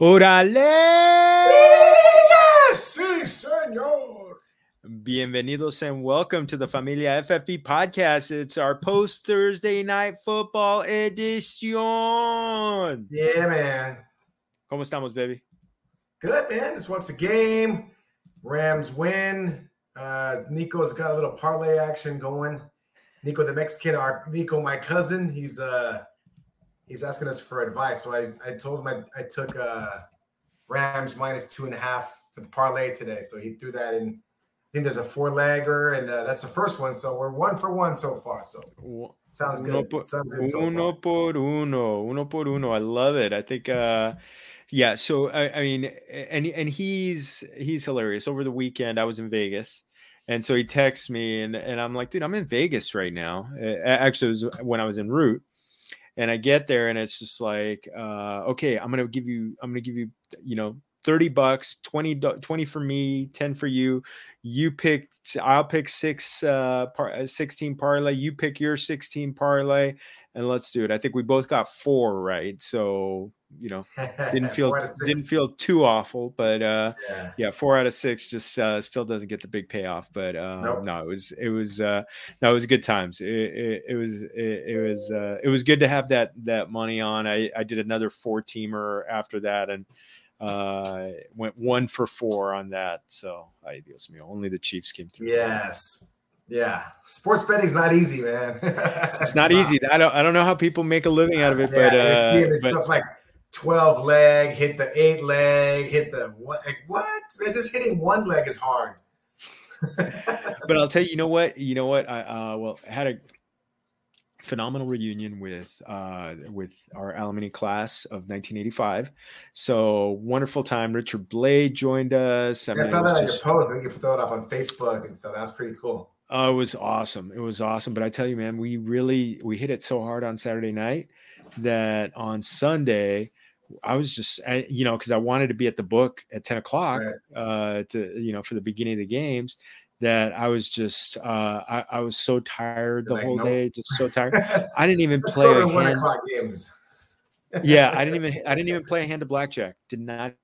Órale! Sí, señor. Bienvenidos and welcome to the Familia FFP podcast. It's our post Thursday night football edition. Yeah, man. ¿Cómo estamos, baby? Good, man. Just watched the game. Rams win. Uh, Nico's got a little parlay action going. Nico, the Mexican, our Nico, my cousin, he's uh he's asking us for advice. So I, I told him I, I took uh Rams minus two and a half for the parlay today. So he threw that in. I think there's a four legger, and uh, that's the first one. So we're one for one so far. So sounds Uno good. por, sounds good so uno por uno, uno por uno. I love it. I think, uh, yeah. So I, I mean, and and he's he's hilarious. Over the weekend, I was in Vegas, and so he texts me, and and I'm like, dude, I'm in Vegas right now. Actually, it was when I was en route, and I get there, and it's just like, uh, okay, I'm gonna give you, I'm gonna give you, you know. 30 bucks 20 20 for me 10 for you. You pick i'll pick six uh par- uh, 16 parlay. You pick your 16 parlay and let's do it. I think we both got four right? So you know didn't feel Four out of didn't feel too awful but uh Yeah. yeah four out of six just uh still doesn't get the big payoff but uh Nope. no it was it was uh no it was good times it, it, it was it, it was uh it was good to have that that money on i i did another four teamer after that and uh went one for four on that so i Dios mío, only the chiefs came through Yes. Yeah. Sports betting's not easy, man. it's not easy i don't i don't know how people make a living out of it but Yeah, you're uh but- stuff like 12 leg, hit the eight leg, hit the what? Like, what? Man, just hitting one leg is hard. but I'll tell you, you know what, you know what, I uh, well I had a phenomenal reunion with uh with our alumni class of 1985. So wonderful time. Richard Blade joined us. I I mean, it saw was that on your just- post. I think you throw it up on Facebook and stuff. That's pretty cool. Oh, it was awesome. It was awesome. But I tell you, man, we really we hit it so hard on Saturday night that on Sunday I was just I, you know because I wanted to be at the book at ten o'clock Right. uh, to you know for the beginning of the games that I was just uh, I, I was so tired the like, whole nope. day, just so tired. I didn't even play a one hand. o'clock games. Yeah, I didn't even I didn't even play a hand of blackjack. Did not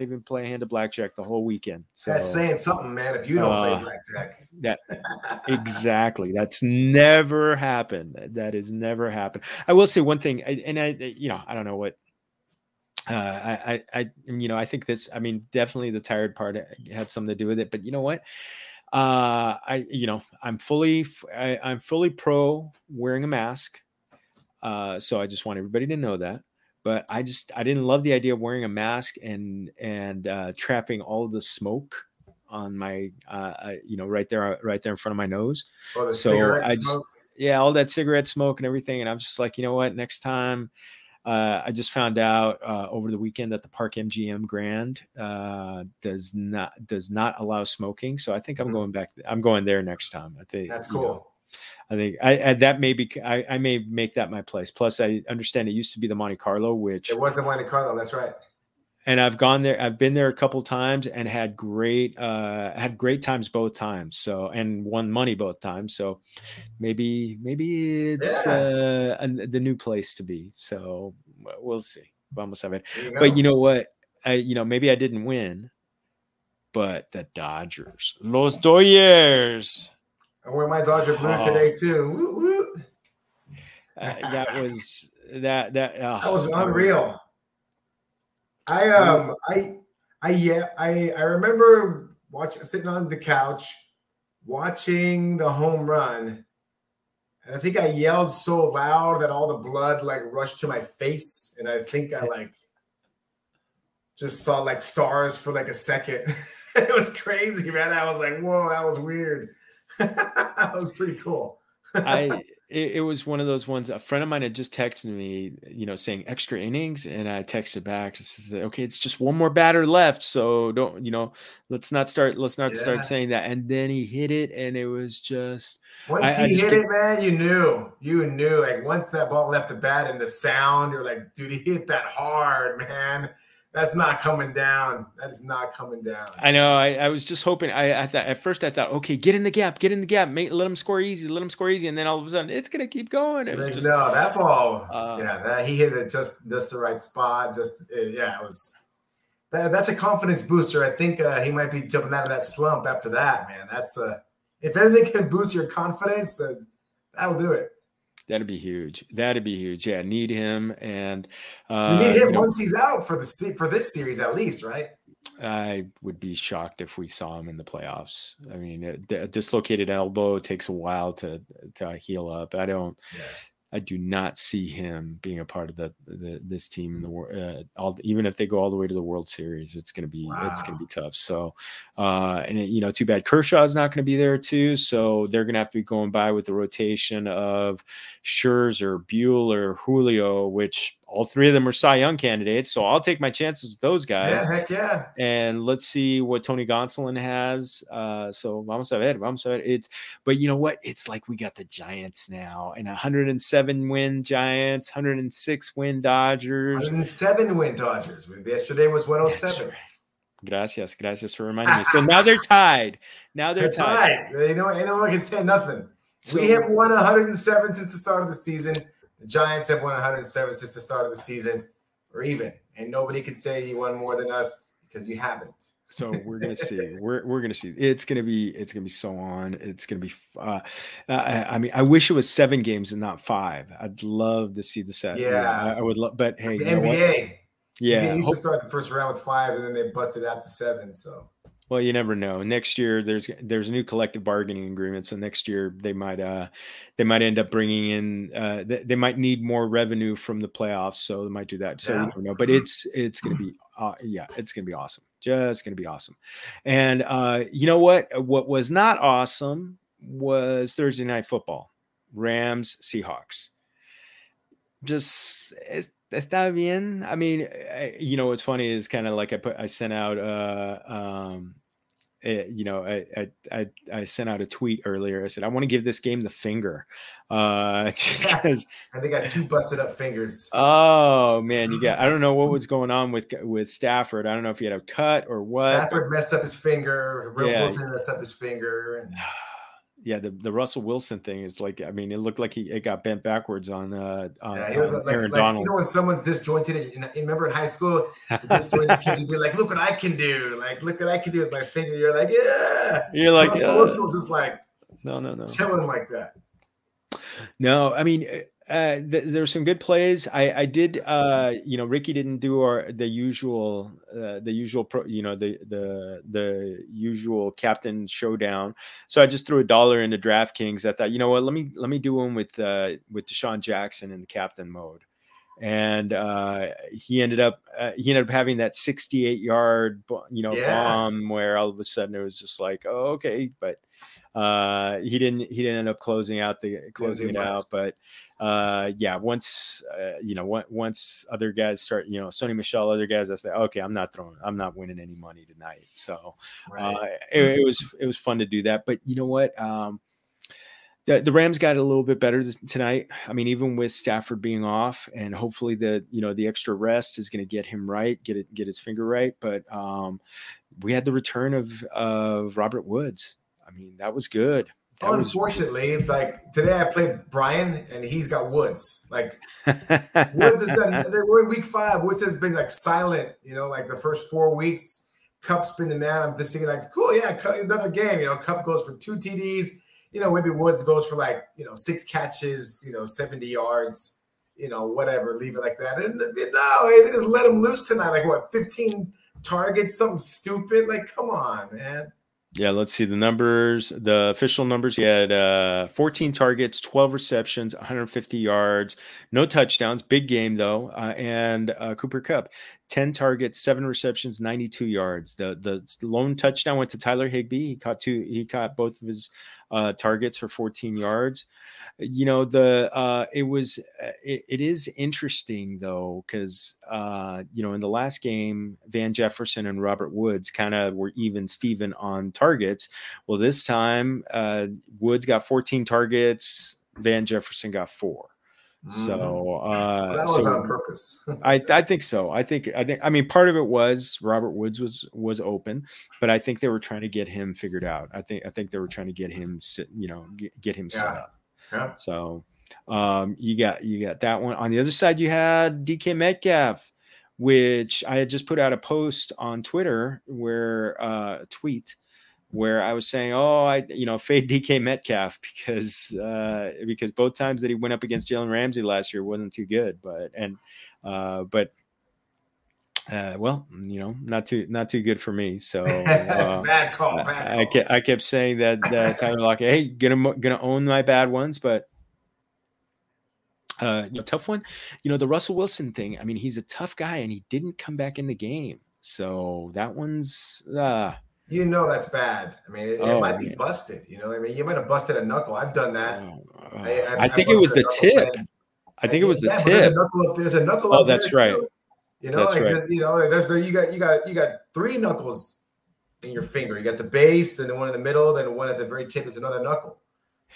even play a hand of blackjack the whole weekend. So That's saying something, man. If you don't Uh, play blackjack, that exactly that's never happened that has never happened i will say one thing and i you know i don't know what uh i i, you know i think this i mean definitely the tired part had something to do with it but you know what? Uh i you know i'm fully I, am fully pro wearing a mask uh so i just want everybody to know that but i just i didn't love the idea of wearing a mask and and uh trapping all the smoke on my uh you know right there right there in front of my nose. The so I just- smoke. yeah all that cigarette smoke and everything and i'm just like you know what? Next time uh, I just found out uh, over the weekend that the Park MGM Grand uh, does not does not allow smoking. So I think I'm Mhm. going back. I'm going there next time. I think That's you know, cool. I think I, I that may be I, I may make that my place. Plus, I understand it used to be the Monte Carlo, which It was the Monte Carlo. That's right. And I've gone there. I've been there a couple times and had great uh had great times both times. So and won money both times. So maybe maybe it's uh a, the new place to be. So we'll see. Vamos a ver. You But you know what? I you know maybe I didn't win, but the Dodgers, Los Dodgers. I wear my Dodger blue Oh. today too. Woo, woo. Uh, that was that that uh, That was unreal. I um I I yeah I I remember watching sitting on the couch watching the home run. And I think I yelled so loud that all the blood like rushed to my face. And I think I like just saw like stars for like a second. it was crazy, man. I was like, whoa, that was weird. that was pretty cool. I it, it was one of those ones. A friend of mine had just texted me, you know, saying extra innings, and I texted back, "Okay, it's just one more batter left, so don't, you know, let's not start, let's not Yeah. start saying that." And then he hit it, and it was just Once I- I he just hit it, man, you knew. You knew. Like once that ball left the bat and the sound, you're like, dude, he hit that hard, man. That's not coming down. That is not coming down. I know. I, I was just hoping. I, I thought at first I thought, okay, get in the gap, get in the gap, make let him score easy, let him score easy, and then all of a sudden it's gonna keep going. It was just, no, that ball. Uh, yeah, that he hit it just just the right spot. Just uh, yeah, it was. That, that's a confidence booster. I think uh, he might be jumping out of that slump after that, man. That's uh, if anything can boost your confidence, uh, that'll do it. That'd be huge. That'd be huge. Yeah, need him, and uh, we need him you know, once he's out for the for this series at least, right? I would be shocked if we saw him in the playoffs. I mean, a, a dislocated elbow takes a while to to heal up. I don't. Yeah. I do not see him being a part of the, the this team in the world. Uh, all, even if they go all the way to the World Series, it's going to be wow. it's going to be tough. So, uh, and it, you know, too bad Kershaw's not going to be there too. So they're going to have to be going by with the rotation of Scherzer, Buehler, Julio, which all three of them are Cy Young candidates. So I'll take my chances with those guys. Yeah, heck yeah. And let's see what Tony Gonsolin has. Uh, so vamos a ver, vamos a ver. It's, but you know what? It's like we got the Giants now, and 107 win Giants, 106 win Dodgers, 107 win Dodgers. Yesterday was 107. Right. Gracias, gracias for reminding me. So now they're tied. Now they're That's tied. right. They know anyone can say nothing. So, we have won 107 since the start of the season. The Giants have won 107 since the start of the season, or even. And nobody can say you won more than us because you haven't. So we're gonna see. We're we're gonna see. It's gonna be it's gonna be so on. It's gonna be. Uh, I, I mean, I wish it was seven games and not five. I'd love to see the set. Yeah, I, I would love. But hey, the NBA. what? Yeah, they used to start the first round with five, and then they busted out to seven. So well, you never know. Next year, there's there's a new collective bargaining agreement, so next year they might uh they might end up bringing in uh they, they might need more revenue from the playoffs, so they might do that. So Yeah. you never know, but it's it's gonna be uh yeah, it's gonna be awesome, just gonna be awesome. And uh you know what? What was not awesome was Thursday night football, Rams Seahawks. Just es- está bien. I mean, I- you know what's funny is kind of like I put I sent out uh um eh, you know I, I I I sent out a tweet earlier. I said I want to give this game the finger, uh, just because. and they got two busted up fingers. Oh man, you got I don't know what was going on with with Stafford. I don't know if he had a cut or what. Stafford messed up his finger. Will Yeah. Wilson messed up his finger. And yeah, the, the Russell Wilson thing is like I mean it looked like he it got bent backwards on uh on, yeah, on like, Aaron like, Donald. you know when someone's disjointed. In, in- remember in high school, disjointed kids would be like, "Look what I can do! Like, look what I can do with my finger." You're like, "Yeah." You're like Russell "Uh, Wilson was just like no no no chilling like that. No, I mean, uh, th- there's some good plays. I, I did, uh, you know, Ricky didn't do our the usual, uh, the usual, pro, you know, the the the usual captain showdown. So I just threw a dollar into DraftKings. I thought, you know what, let me let me do one with uh, with DeSean Jackson in the captain mode, and uh, he ended up uh, he ended up having that 68 yard, you know, Yeah. bomb where all of a sudden it was just like, oh, okay, but uh he didn't he didn't end up closing out the closing it out but uh yeah once uh, you know once other guys start you know Sony Michel other guys I say okay I'm not throwing I'm not winning any money tonight so Right. uh it, it was it was fun to do that but you know what um the, the Rams got a little bit better this, tonight. I mean, even with Stafford being off, and hopefully the you know the extra rest is going to get him right, get it get his finger right. But um, we had the return of of Robert Woods. I mean, that was good. That was Unfortunately, it's like today I played Brian and he's got Woods. Like Woods has done. they- We're in week five. Woods has been like silent. You know, like the first four weeks. Kupp's been the man. I'm just thinking like, cool, yeah, Kupp- another game. You know, Kupp goes for two TDs. You know, maybe Woods goes for like you know six catches. You know, 70 yards. You know, whatever. Leave it like that. And you know, they just let him loose tonight. Like what, 15 targets? Something stupid. Like, come on, man. Yeah, let's see the numbers. The official numbers. He had uh, 14 targets, 12 receptions, 150 yards, no touchdowns. Big game though. Uh, and uh, Cooper Kupp, 10 targets, seven receptions, 92 yards. The the lone touchdown went to Tyler Higbee. He caught two. He caught both of his uh, targets for 14 yards. You know the uh, it was uh, it, it is interesting though because uh, you know in the last game Van Jefferson and Robert Woods kind of were even Steven on targets. Well, this time uh, Woods got 14 targets, Van Jefferson got four. So uh, well, that was so on purpose. I I think so. I think I think I mean part of it was Robert Woods was was open, but I think they were trying to get him figured out. I think I think they were trying to get him sit, you know, get, get him Yeah. set up. Yeah. So um you got you got that one. On the other side, you had DK Metcalf, which I had just put out a post on Twitter where uh a tweet where I was saying, "Oh, I you know fade DK Metcalf because uh, because both times that he went up against Jalen Ramsey last year wasn't too good, but and uh, but uh, well, you know, not too not too good for me. So uh, bad call. Bad I, call. I kept I kept saying that that Tyler Lockett, hey, gonna gonna own my bad ones, but uh, you know, tough one. You know, the Russell Wilson thing. I mean, he's a tough guy, and he didn't come back in the game, so that one's uh You know that's bad. I mean, it, it Oh, might be yeah. busted. You know, I mean, you might have busted a knuckle. I've done that. uh, I- I- I I think it was the tip. I think it was the Yeah, but There's a knuckle up. There's a knuckle Oh, up there, that's right. too. You know, That's like right. you know, there's the you got you got you got three knuckles in your finger. You got the base, and then one in the middle, then one at the very tip is another knuckle.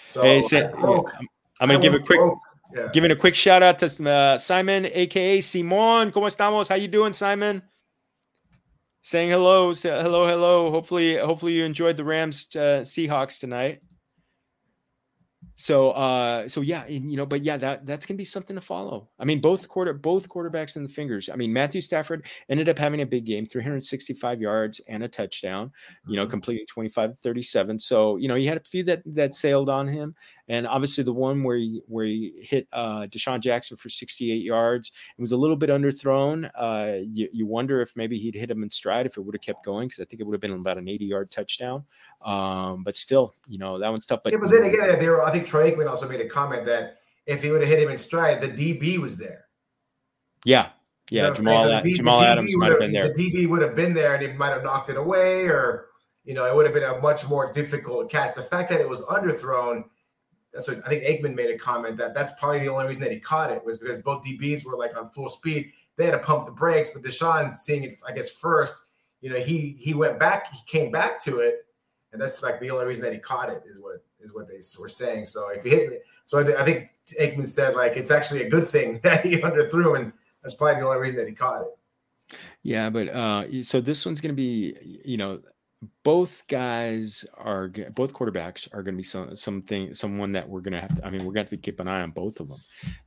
So Hey, broke- I'm, I'm gonna give a quick Yeah. giving a quick shout out to uh, Simon, aka Simon. ¿Cómo estamos? How you doing, Simon? Saying hello, hello, hello. Hopefully, hopefully you enjoyed the Rams uh, Seahawks tonight. So, uh, so yeah, and, you know, but yeah, that that's gonna be something to follow. I mean, both quarter, both quarterbacks in the fingers. I mean, Matthew Stafford ended up having a big game, 365 yards and a touchdown. You know, Mhm. completing 25 37. So, you know, he had a few that that sailed on him, and obviously the one where he where he hit uh, DeSean Jackson for 68 yards. It was a little bit underthrown. Uh, you, you wonder if maybe he'd hit him in stride if it would have kept going because I think it would have been about an 80 yard touchdown. Um, but still, you know, that one's tough. But, yeah, but then again, they were. I think Troy Aikman also made a comment that if he would have hit him in stride, the DB was there. yeah, You yeah, know Jamal? So D- Jamal Adams might have been there. The DB would have been there, and he might have knocked it away, or you know, it would have been a much more difficult catch. The fact that it was underthrown, that's what I think. Aikman made a comment that that's probably the only reason that he caught it was because both DBs were like on full speed. They had to pump the brakes, but DeSean seeing it, I guess first, you know, he he went back, he came back to it, and that's like the only reason that he caught it is what is what they were saying. So if he hit it, so I, th- I think Aikman said like it's actually a good thing that he underthrew, and that's probably the only reason that he caught it. Yeah, but uh, so this one's going to be, you know, both guys are both quarterbacks are going to be some something someone that we're going to have to. I mean, we're going to have to keep an eye on both of them.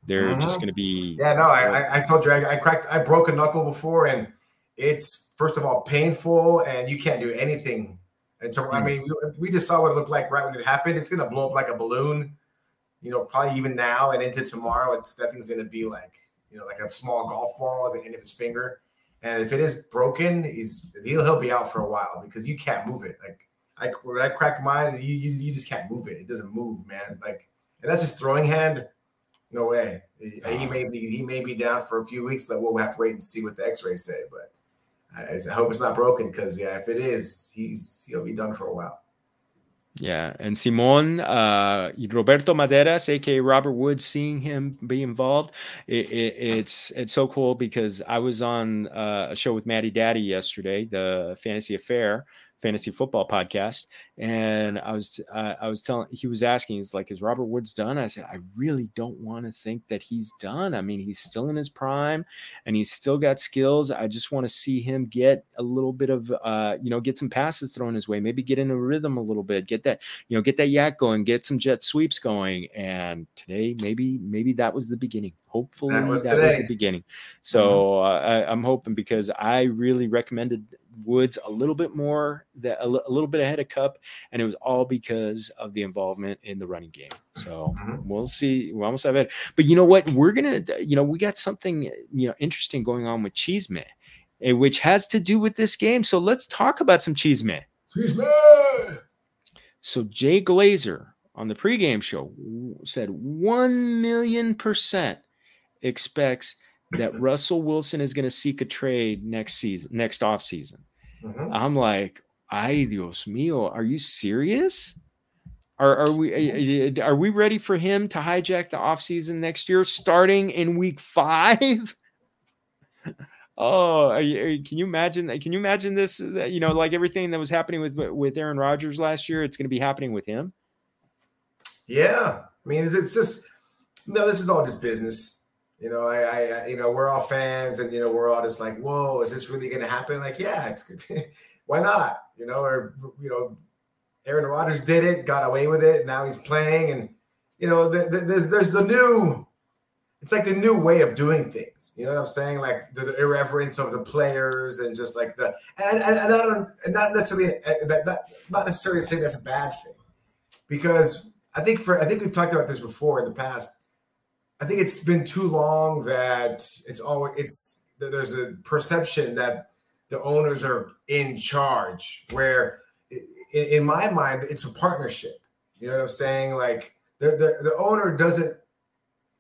They're just Mhm. going to be. Yeah, no, I, I, I told you I, I cracked, I broke a knuckle before, and it's first of all painful, and you can't do anything. And so, I Mm. mean, we, we just saw what it looked like right when it happened. It's gonna blow up like a balloon, you know, probably even now and into tomorrow. It's that thing's gonna be like, you know, like a small golf ball at the end of his finger. And if it is broken, he's he'll he'll be out for a while because you can't move it. Like I when I cracked mine, you, you you just can't move it. It doesn't move, man. Like and that's his throwing hand. No way. He, he may be he may be down for a few weeks. That we'll have to wait and see what the X-rays say. But I, I hope it's not broken because yeah, if it is, he's he'll be done for a while. Yeah, and Simon, uh, Roberto Maderas, aka Robert Woods, seeing him be involved, it, it, it's it's so cool because I was on uh, a show with Maddie Daddy yesterday, the Fantasy Affair fantasy football podcast, and I was uh, I was telling he was asking, he's like, is Robert Woods done? I said, I really don't want to think that he's done. I mean, he's still in his prime, and he's still got skills. I just want to see him get a little bit of uh, you know, get some passes thrown his way, maybe get in a rhythm a little bit, get that you know, get that YAC going, get some jet sweeps going. And today, maybe, maybe that was the beginning. Hopefully, that was was, the beginning. So uh, I, I'm hoping because I really recommended Woods a little bit more, that a, little bit ahead of Kupp, and it was all because of the involvement in the running game. So Mhm. we'll see. We almost have it, but you know what? We're gonna, you know, we got something you know interesting going on with Cheeseman, eh, which has to do with this game. So let's talk about some Cheeseman. Me. So Jay Glazer on the pregame show said 1 million percent expects that Russell Wilson is going to seek a trade next season, next offseason. Mhm. I'm like, ay Dios mío, are you serious? Are, are we are we ready for him to hijack the offseason next year, starting in week five? Oh, are you, can you imagine? Can you imagine this? uh, You know, like everything that was happening with with Aaron Rodgers last year, it's going to be happening with him. Yeah, I mean, it's, it's just no, this is all just business. You know, I, I, you know, we're all fans, and you know, we're all just like, whoa, is this really going to happen? Like, yeah, it's why not? You know, or you know, Aaron Rodgers did it, got away with it. Now he's playing, and you know, the, the, there's there's the new. It's like the new way of doing things. You know what I'm saying? Like the, the irreverence of the players and just like the and and, and I don't and not necessarily uh, that, that not necessarily saying that's a bad thing because I think for I think we've talked about this before in the past. I think it's been too long that it's always it's there's a perception that the owners are in charge where in my mind, it's a partnership. You know what I'm saying? Like the the, the owner doesn't,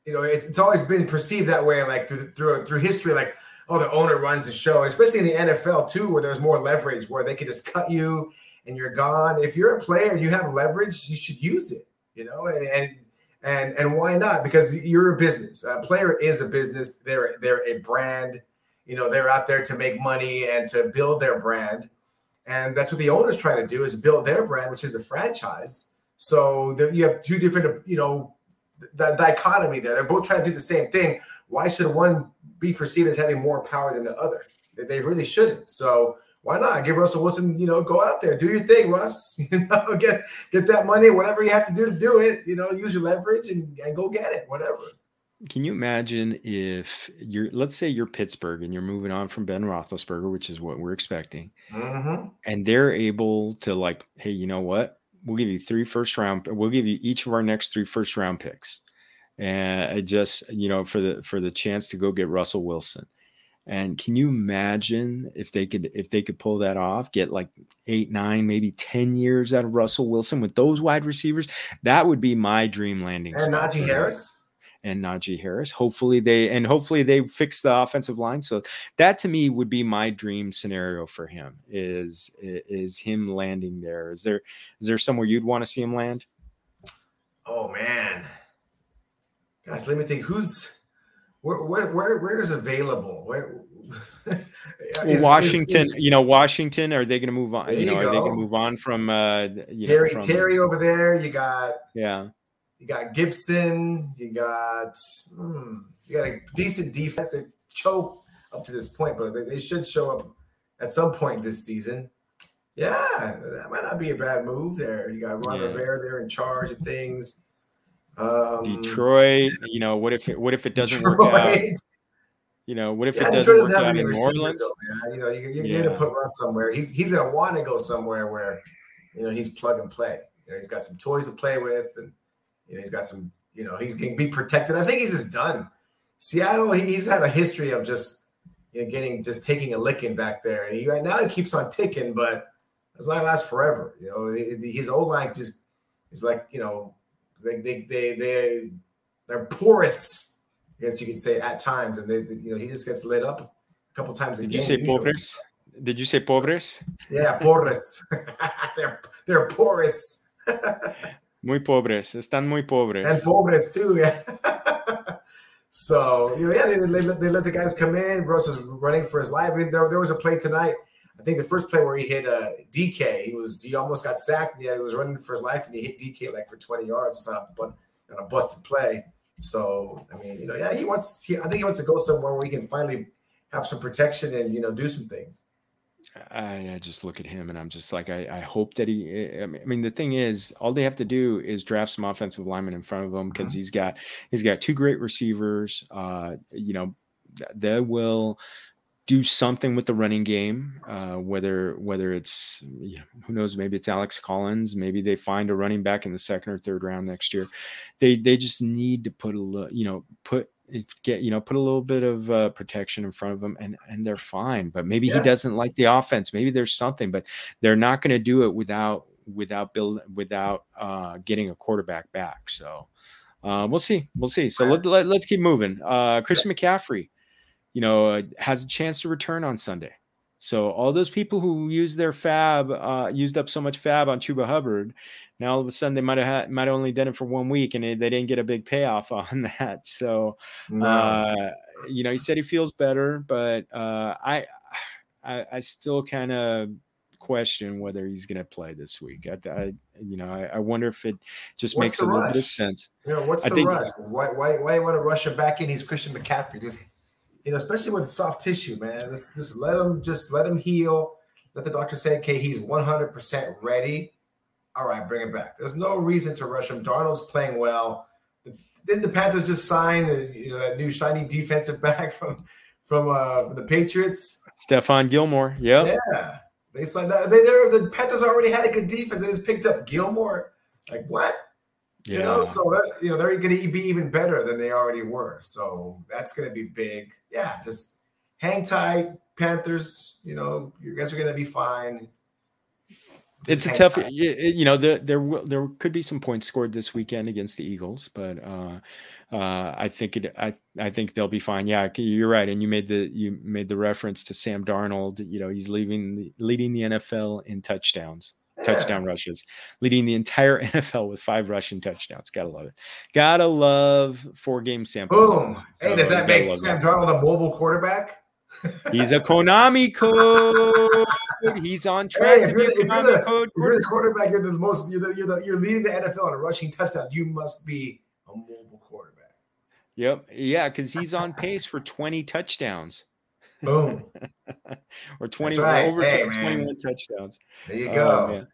you know, it's, it's always been perceived that way, like through through through history, like oh, the owner runs the show, especially in the NFL too, where there's more leverage, where they could just cut you and you're gone. If you're a player, you have leverage, you should use it. You know, and and and and why not? Because you're a business. A player is a business. They're they're a brand. You know, they're out there to make money and to build their brand and that's what the owners trying to do is build their brand, which is the franchise. So you have two different, you know, the dichotomy there. They're both trying to do the same thing. Why should one be perceived as having more power than the other? They really shouldn't. So why not give Russell Wilson, you know, go out there, do your thing, Russ. You know, get get that money, whatever you have to do to do it. You know, use your leverage and, and go get it, whatever. Can you imagine if you're, let's say you're Pittsburgh and you're moving on from Ben Roethlisberger, which is what we're expecting, mm-hmm. and they're able to like, hey, you know what? We'll give you three first round. We'll give you each of our next three first round picks, and just you know for the for the chance to go get Russell Wilson. And can you imagine if they could if they could pull that off, get like eight, nine, maybe ten years out of Russell Wilson with those wide receivers? That would be my dream landing. And Najee Harris and Najee Harris. Hopefully they and hopefully they fix the offensive line. So that to me would be my dream scenario for him is is him landing there. Is there is there somewhere you'd want to see him land? Oh man. Guys, let me think who's where where where, where is available? Where is, Washington, is, is, you know, Washington, are they going to move on? You, you know, go. are they going to move on from uh, Terry know, from, Terry over there? You got yeah, you got Gibson. You got hmm, you got a decent defense. They choke up to this point, but they, they, should show up at some point this season. Yeah, that might not be a bad move there. You got Ron yeah. Rivera there in charge of things. Um, Detroit. You know, what if it what if it doesn't Detroit. work out? You know, what if yeah, it doesn't, doesn't work out in New Orleans? Though, you know, you, you, yeah. to put Russ somewhere. He's he's gonna want to go somewhere where you know he's plug and play. You know, he's got some toys to play with and you know, he's got some, you know, he's going to be protected. I think he's just done. Seattle, he's had a history of just, you know, getting just taking a licking back there. And he right now he keeps on ticking, but it's not last forever. You know, his old line just is like, you know, they they they they they're porous, I guess you could say at times, and they, they you know he just gets lit up a couple times a Did game. you say pobres? Did you say pobres? Yeah, pobres. they're they're porous. Muy pobres. Están muy pobres. And pobres too. Yeah. so you know, yeah, they, they, they, let the guys come in. Russ is running for his life. I mean, there, there was a play tonight. I think the first play where he hit a uh, DK, he was he almost got sacked. Yeah, he was running for his life, and he hit DK like for 20 yards. It's on a, on a busted play. So I mean, you know, yeah, he wants. He, I think he wants to go somewhere where he can finally have some protection and you know do some things. I, I, just look at him and I'm just like, I, I hope that he. Eh, I mean, the thing is, all they have to do is draft some offensive linemen in front of him because mm-hmm. he's got he's got two great receivers. Uh, you know, they will do something with the running game. Uh, whether whether it's you know, who knows, maybe it's Alex Collins, maybe they find a running back in the second or third round next year. They they just need to put a little, you know, put get you know put a little bit of uh, protection in front of them and and they're fine. But maybe yeah. he doesn't like the offense. Maybe there's something but they're not going to do it without without build without uh, getting a quarterback back. So uh, we'll see. We'll see. So let, let, us keep moving. Uh, christian mccaffrey you know uh, has a chance to return on sunday so all those people who used their fab uh, used up so much fab on chuba hubbard now all of a sudden they might have had, might have only done it for one week and they, they didn't get a big payoff on that. So, no. uh, you know, he said he feels better, but uh, I, I, I still kind of question whether he's going to play this week. I, I you know, I, I, wonder if it just what's makes a little bit of sense. You know, what's the think, rush? Why, why, why want to rush him back in? He's Christian McCaffrey. Just, you know, especially with soft tissue, man. Just, just let him, just let him heal. Let the doctor say, okay, he's 100% ready. All right, bring him back. There's no reason to rush him. Darnold's playing well. Didn't the Panthers just sign a, you know that new shiny defensive back from from uh the Patriots? Stephon Gilmore. Yep. Yeah. They signed that. They the Panthers already had a good defense. They just picked up Gilmore. Like what? Yeah. You know, so that, you know they're going to be even better than they already were. So that's going to be big. Yeah, just hang tight, Panthers. You know, you guys are going to be fine it's a tough you know there there there could be some points scored this weekend against the eagles but uh uh i think it i i think they'll be fine yeah you're right and you made the you made the reference to sam darnold you know he's leaving leading the nfl in touchdowns touchdown rushes leading the entire nfl with five rushing touchdowns gotta love it gotta love four game sample. boom hey does that make sam that. darnold a mobile quarterback He's a Konami code. He's on track hey, to be a Konami the, code. You're the quarterback, you're the most. You're the, you're the, you're leading the NFL in a rushing touchdown. You must be a mobile quarterback. Yep. Yeah, because he's on pace for 20 touchdowns. Boom. or 20 right. over hey, 21 touchdowns. There you oh, go. Oh,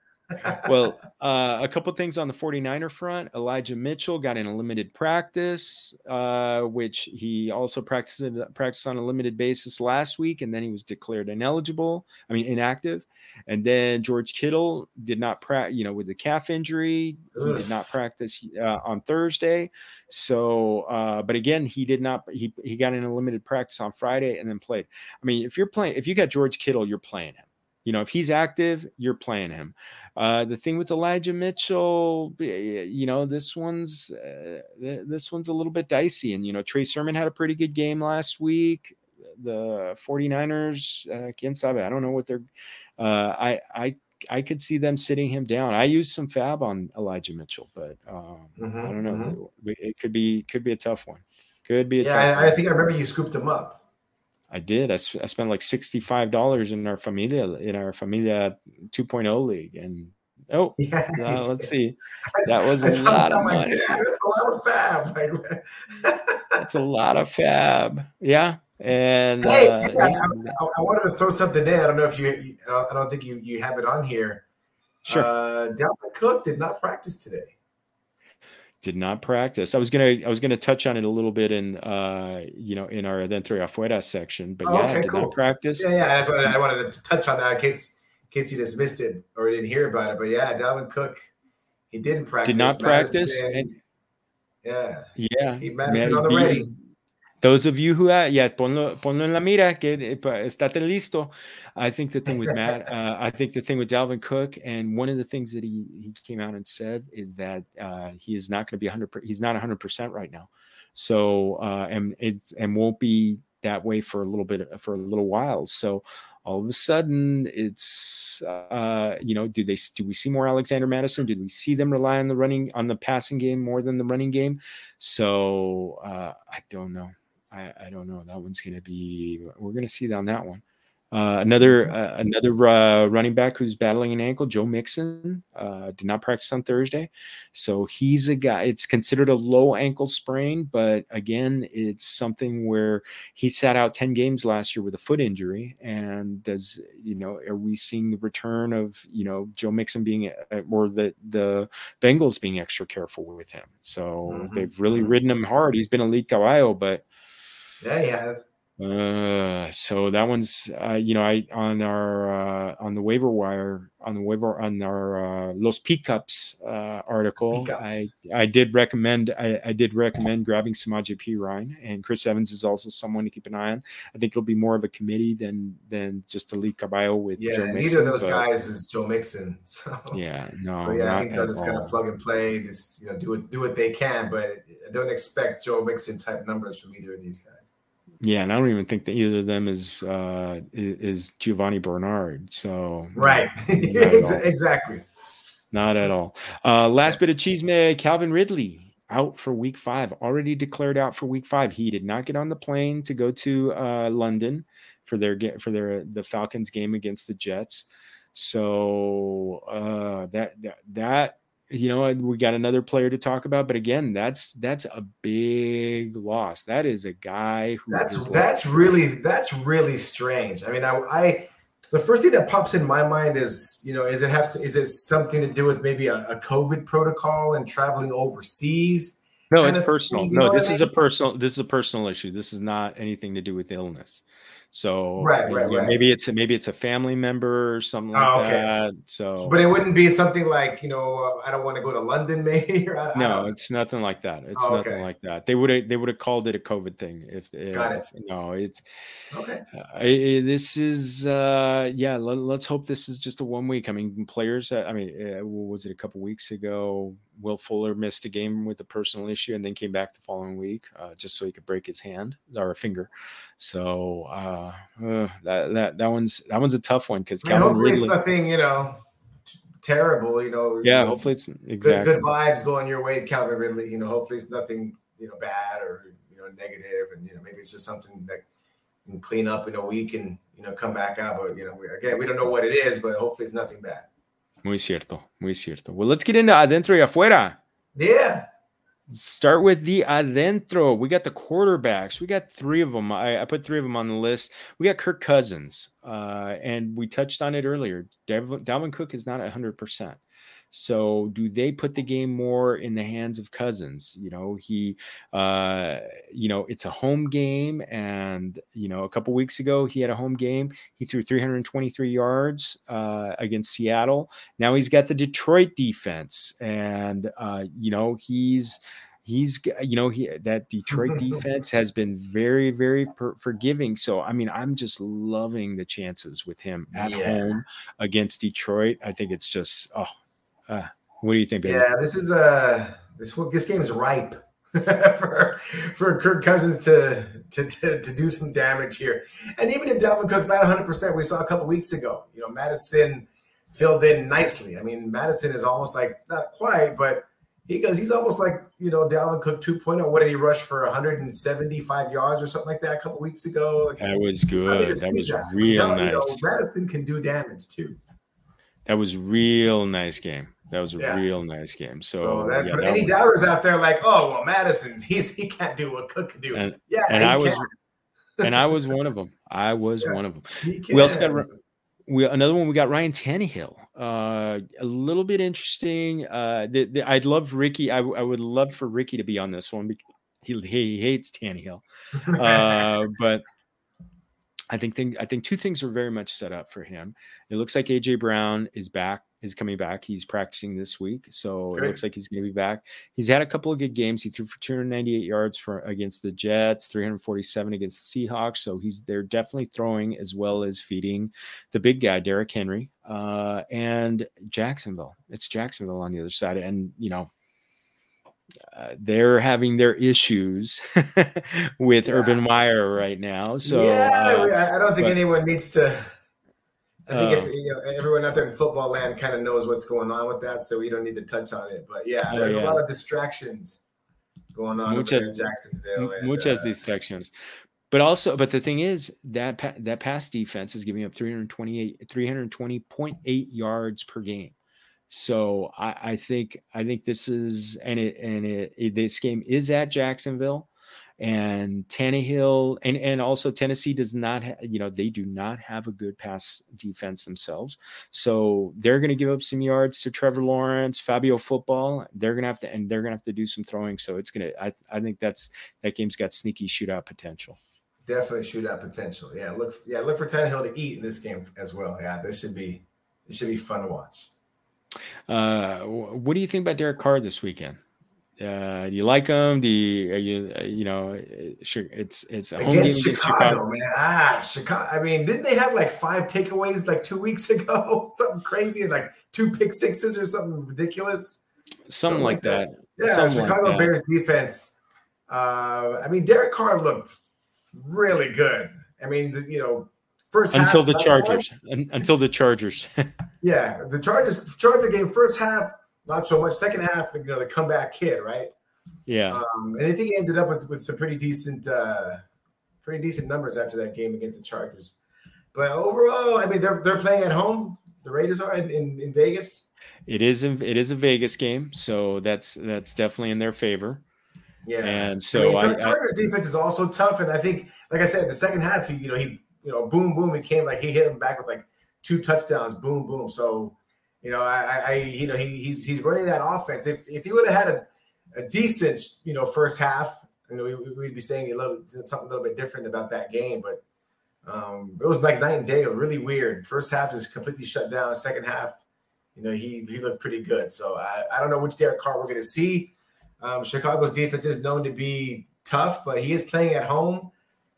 well, uh, a couple things on the 49er front. Elijah Mitchell got in a limited practice, uh, which he also practiced practiced on a limited basis last week, and then he was declared ineligible. I mean, inactive. And then George Kittle did not practice, you know, with the calf injury, he did not practice uh, on Thursday. So, uh, but again, he did not. He he got in a limited practice on Friday and then played. I mean, if you're playing, if you got George Kittle, you're playing him. You know, if he's active, you're playing him. Uh, the thing with Elijah Mitchell, you know, this one's uh, this one's a little bit dicey. And you know, Trey Sermon had a pretty good game last week. The 49ers, uh, quien sabe? I don't know what they're. Uh, I I I could see them sitting him down. I used some fab on Elijah Mitchell, but um, mm-hmm, I don't know. Mm-hmm. It could be could be a tough one. Could be a yeah. I, I, think I remember you scooped him up. I did. I, I spent like sixty five dollars in our familia in our familia 2.0 league, and oh, yeah, uh, let's see, that was a lot of money. That's a lot of fab. That's a lot of fab. Yeah, and hey, uh, yeah, I, I, wanted to throw something in. I don't know if you. I don't think you you have it on here. Sure. Uh, Dalvin Cook did not practice today did not practice. I was gonna I was gonna touch on it a little bit in uh you know in our Dentro Afuera section, but oh, yeah, okay, did cool. not practice. Yeah, yeah, that's what I wanted to touch on that in case in case you just missed it or didn't hear about it. But yeah, Dalvin Cook, he didn't practice. Did not practice. And, yeah, yeah, he Mattison on the ready. Those of you who, uh, yeah, ponlo, ponlo en la mira, que eh, estate listo. I think the thing with Matt, uh, I think the thing with Dalvin Cook, and one of the things that he he came out and said is that uh, he is not going to be 100. He's not 100 percent right now. So uh, and it's and won't be that way for a little bit for a little while. So all of a sudden it's uh, you know do they do we see more alexander mattison do we see them rely on the running on the passing game more than the running game so uh, i don't know I, I don't know. That one's going to be. We're going to see on that one. Uh, another mm-hmm. uh, another uh, running back who's battling an ankle, Joe Mixon, uh, did not practice on Thursday, so he's a guy. It's considered a low ankle sprain, but again, it's something where he sat out ten games last year with a foot injury. And does you know are we seeing the return of you know Joe Mixon being uh, or the the Bengals being extra careful with him? So mm-hmm. they've really mm-hmm. ridden him hard. He's been elite caballo, but yeah, he has. Uh, so that one's uh, you know I on our uh, on the waiver wire on the waiver on our uh, Los Pickups uh, article, Pickups. I I did recommend I, I did recommend grabbing Samaje Perine and Chris Evans is also someone to keep an eye on. I think it'll be more of a committee than than just a lead caballo with yeah. Joe Mixon, neither of those but, guys is Joe Mixon. So yeah, no, so, yeah, I think they'll just kind of plug and play, just you know do it do what they can, but I don't expect Joe Mixon type numbers from either of these guys. Yeah, and I don't even think that either of them is uh, is Giovani Bernard. So right, exactly. Not at all. Uh, last bit of cheese, man. Calvin Ridley out for week five. Already declared out for week five. He did not get on the plane to go to uh, London for their get for their the Falcons game against the Jets. So uh, that that that you know we got another player to talk about, but again, that's that's a big loss. That is a guy who that's that's really that's really strange. I mean, I, I the first thing that pops in my mind is you know is it have is it something to do with maybe a, a COVID protocol and traveling overseas? No, it's personal. no, this I mean? is a personal. This is a personal issue. This is not anything to do with illness. So right, right, right. maybe it's a, maybe it's a family member or something like oh, okay. that. So, but it wouldn't be something like you know uh, I don't want to go to London, maybe. I, no, I it's nothing like that. It's oh, nothing like that. They would have they would have called it a COVID thing if, if got it. No, it's okay. Uh, this is uh yeah. Let, us hope this is just a one week. I mean, players. I mean, uh, was it a couple weeks ago? Will Fuller missed a game with a personal issue and then came back the following week uh, just so he could break his hand or a finger. So uh, uh, that that that one's that one's a tough one because I mean, hopefully Ridley, it's nothing you know terrible. You know, yeah. You know, hopefully it's exactly good, good vibes going your way, Calvin Ridley. You know, hopefully it's nothing you know bad or you know negative, and you know maybe it's just something that can clean up in a week and you know come back out. But you know, we, again, we don't know what it is, but hopefully it's nothing bad. Muy cierto, muy cierto. Well, let's get into adentro y afuera. Yeah. Start with the adentro. We got the quarterbacks. We got three of them. I, I put three of them on the list. We got Kirk Cousins, uh, and we touched on it earlier. Dalvin Cook is not 100%. So do they put the game more in the hands of Cousins? You know, he, uh, you know, it's a home game, and you know, a couple weeks ago he had a home game. He threw 323 yards uh, against Seattle. Now he's got the Detroit defense, and uh, you know he's he's you know he that Detroit defense has been very very per- forgiving. So I mean, I'm just loving the chances with him at yeah. home against Detroit. I think it's just oh, uh, what do you think? Baby? Yeah, this is a uh, this this game is ripe for for Kirk Cousins to, to, to to do some damage here. And even if Dalvin Cook's not 100, percent we saw a couple weeks ago, you know, Mattison filled in nicely. I mean, Mattison is almost like not quite, but he goes, he's almost like you know Dalvin Cook 2.0. What did he rush for 175 yards or something like that a couple weeks ago? Like, that was good. That was that. real nice. You know, Mattison can do damage too. That was real nice game. That was a yeah. real nice game. So, so that, yeah, any was, doubters out there, like, oh well, Mattison's he's he can't do what Cook can do. And, yeah, and I was, and I was one of them. I was yeah, one of them. We also got we another one. We got Ryan Tannehill. Uh, a little bit interesting. Uh, the, the, I'd love Ricky. I, I would love for Ricky to be on this one. He he hates Tannehill, uh, but I think thing, I think two things are very much set up for him. It looks like AJ Brown is back, is coming back. He's practicing this week, so Great. it looks like he's going to be back. He's had a couple of good games. He threw for 298 yards for against the Jets, 347 against the Seahawks. So he's they're definitely throwing as well as feeding the big guy Derrick Henry uh, and Jacksonville. It's Jacksonville on the other side, and you know uh, they're having their issues with yeah. Urban Meyer right now. So yeah, uh, I don't think but, anyone needs to. I think if, um, you know, everyone out there in football land kind of knows what's going on with that, so we don't need to touch on it. But yeah, oh, there's yeah. a lot of distractions going on muchas, in Jacksonville. And, muchas uh, distractions. But also, but the thing is that that pass defense is giving up 328, 320.8 yards per game. So I, I think I think this is and it and it, it, this game is at Jacksonville and Tannehill and and also Tennessee does not ha- you know they do not have a good pass defense themselves. So they're going to give up some yards to Trevor Lawrence, Fabio football. They're going to have to and they're going to have to do some throwing. So it's going to I I think that's that game's got sneaky shootout potential. Definitely shootout potential. Yeah, look yeah look for Tannehill to eat in this game as well. Yeah, this should be it should be fun to watch. Uh, what do you think about Derek Carr this weekend? Uh, do you like them? Do you, you, uh, you know, it's it's a home against game Chicago, Chicago, man. Ah, Chicago. I mean, didn't they have like five takeaways like two weeks ago? something crazy, like two pick sixes or something ridiculous. Something, something like that. that. Yeah, something Chicago like. Bears defense. Uh, I mean, Derek Carr looked really good. I mean, you know, First until half, the Chargers. until the Chargers. yeah, the Chargers Charger game first half not so much. Second half, you know, the comeback kid, right? Yeah. Um, and I think he ended up with, with some pretty decent uh, pretty decent numbers after that game against the Chargers. But overall, I mean, they're they're playing at home. the Raiders are in, in, in Vegas? It is in, it is a Vegas game, so that's that's definitely in their favor. Yeah, and so I, mean, Chargers defense is also tough, and I think, like I said, the second half, he you know he you know boom boom, he came like he hit him back with like two touchdowns, boom boom. So you know I, I you know he, he's he's running that offense. If if he would have had a, a decent you know first half, you know we, would be saying a little something a little bit different about that game, but. Um, it was like night and day, really weird. First half is completely shut down. Second half, you know, he he looked pretty good. So I, I don't know which Derek Carr we're going to see. Um, Chicago's defense is known to be tough, but he is playing at home.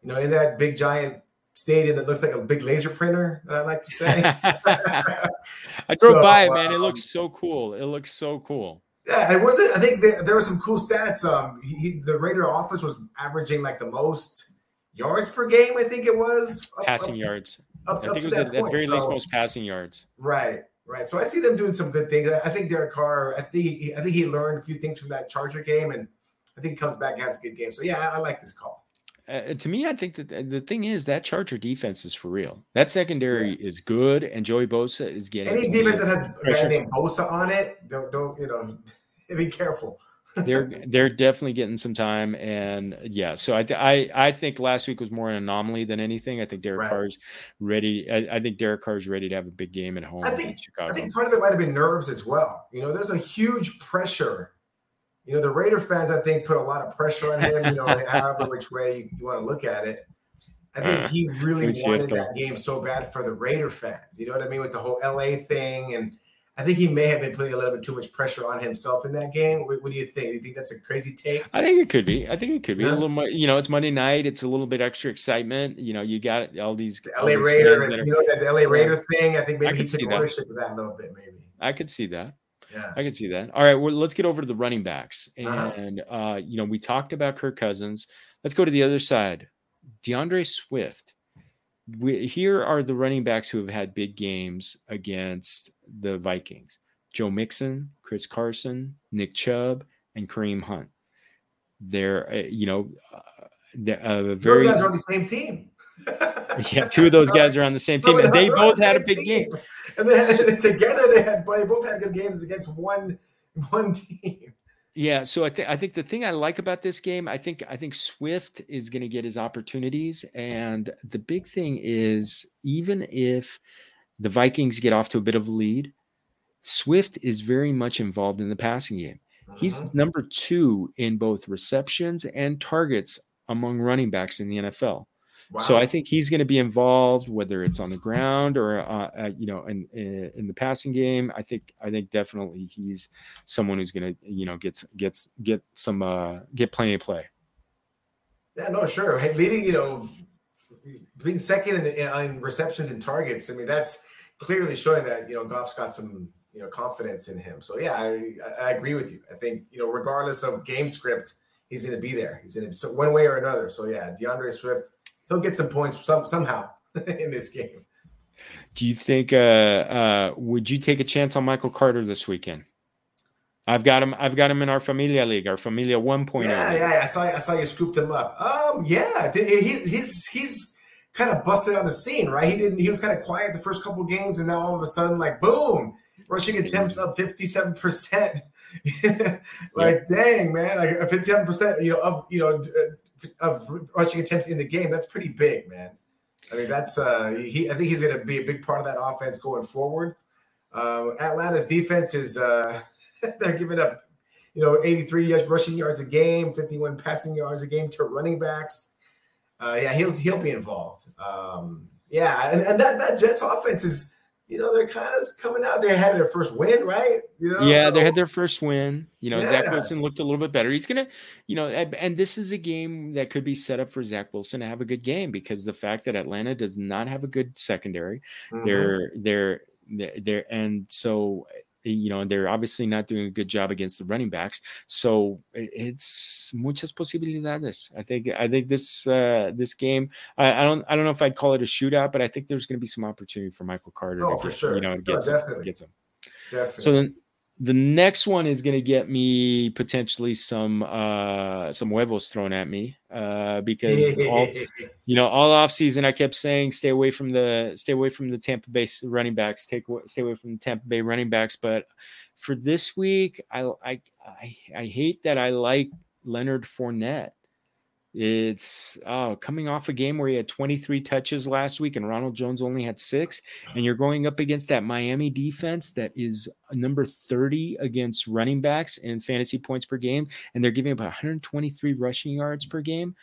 You know, in that big giant stadium that looks like a big laser printer. I like to say. I drove so, by it, man. Um, it looks so cool. It looks so cool. Yeah, it wasn't. I think there, there were some cool stats. Um, he, the Raider offense was averaging like the most yards per game. I think it was up, passing up, yards. Up, I think it was at, at the very so, least most passing yards. Right. Right. So I see them doing some good things. I think Derek Carr, I think he, I think he learned a few things from that Charger game, and I think he comes back and has a good game. So yeah, I, I like this call. Uh, to me, I think that the thing is that Charger defense is for real. That secondary yeah. is good, and Joey Bosa is getting any defense that has a guy named Bosa on it. Don't don't you know? be careful they're they're definitely getting some time, and yeah. So I th- I I think last week was more an anomaly than anything. I think Derek right. Carr's ready. I, I, think Derek Carr's ready to have a big game at home. I think I think part of it might have been nerves as well. You know, there's a huge pressure. You know, the Raider fans I think put a lot of pressure on him. You know, however which way you, you want to look at it. I think uh, he really wanted that game so bad for the Raider fans. You know what I mean with the whole LA thing and I think he may have been putting a little bit too much pressure on himself in that game. What, what do you think? Do you think that's a crazy take? I think it could be. I think it could be yeah. a little more. You know, it's Monday night. It's a little bit extra excitement. You know, you got all these the LA Raider. You know that the LA Raider thing. I think maybe I he took ownership that. of that a little bit. Maybe I could see that. Yeah, I can see that. All right, well, let's get over to the running backs, and uh-huh. uh, you know, we talked about Kirk Cousins. Let's go to the other side. D'Andre Swift we, here are the running backs who have had big games against the Vikings. Joe Mixon, Chris Carson, Nick Chubb, and Kareem Hunt. They're, uh, you know, uh, they're, uh, very. Those guys are on the same team. Yeah, two of those guys are on the same team, and they both had a big team. game. And they had, together, they had they both had good games against one one team. Yeah, so I think I think the thing I like about this game, I think I think Swift is going to get his opportunities, and the big thing is even if the Vikings get off to a bit of a lead, Swift is very much involved in the passing game. Uh-huh. He's number two in both receptions and targets among running backs in the NFL. Wow. So I think he's going to be involved, whether it's on the ground or uh, uh, you know, in, in, in the passing game. I think I think definitely he's someone who's going to you know gets gets get some uh, get plenty of play. Yeah, no, sure. Hey, leading, you know, being second in, in receptions and targets. I mean, that's clearly showing that you know Goff's got some you know confidence in him. So yeah, I, I agree with you. I think you know regardless of game script, he's going to be there. He's going to so one way or another. So yeah, D'Andre Swift, he'll get some points some somehow in this game. Do you think? Uh, uh, would you take a chance on Michael Carter this weekend? I've got him. I've got him in our Familia League, our Familia 1.0. Yeah, yeah, I saw. I saw you scooped him up. Um, yeah, he, he's he's kind of busted on the scene, right? He didn't. He was kind of quiet the first couple games, and now all of a sudden, like boom, rushing attempts up 57%. like, dang, man, like 57%, you know, of, you know, uh, of rushing attempts in the game. That's pretty big, man. I mean, that's, uh, he, I think he's going to be a big part of that offense going forward. Um, Atlanta's defense is, uh, they're giving up, you know, 83 yards rushing yards a game, 51 passing yards a game to running backs. Uh, yeah, he'll, he'll be involved. Um, yeah. And, and that, that Jets offense is, you know, they're kind of coming out. They had their first win, right? You know, yeah, so, they had their first win. You know, yes. Zach Wilson looked a little bit better. He's gonna, you know, and this is a game that could be set up for Zach Wilson to have a good game because the fact that Atlanta does not have a good secondary, mm-hmm. they're they're they're and so you know, they're obviously not doing a good job against the running backs. So it's muchas posibilidades. I think I think this uh, this game. I, I, don't I don't know if I'd call it a shootout, but I think there's going to be some opportunity for Michael Carter. Oh, to for sure. You know, get no, definitely. Get some. Definitely. So then The next one is going to get me potentially some uh some huevos thrown at me uh because all you know all off season I kept saying stay away from the stay away from the Tampa Bay running backs. Take stay away from the Tampa Bay running backs. But for this week I I I, I hate that I like Leonard Fournette it's oh, coming off a game where he had 23 touches last week and Ronald Jones only had six. And you're going up against that Miami defense that is number 30 against running backs in fantasy points per game. And they're giving up 123 rushing yards per game.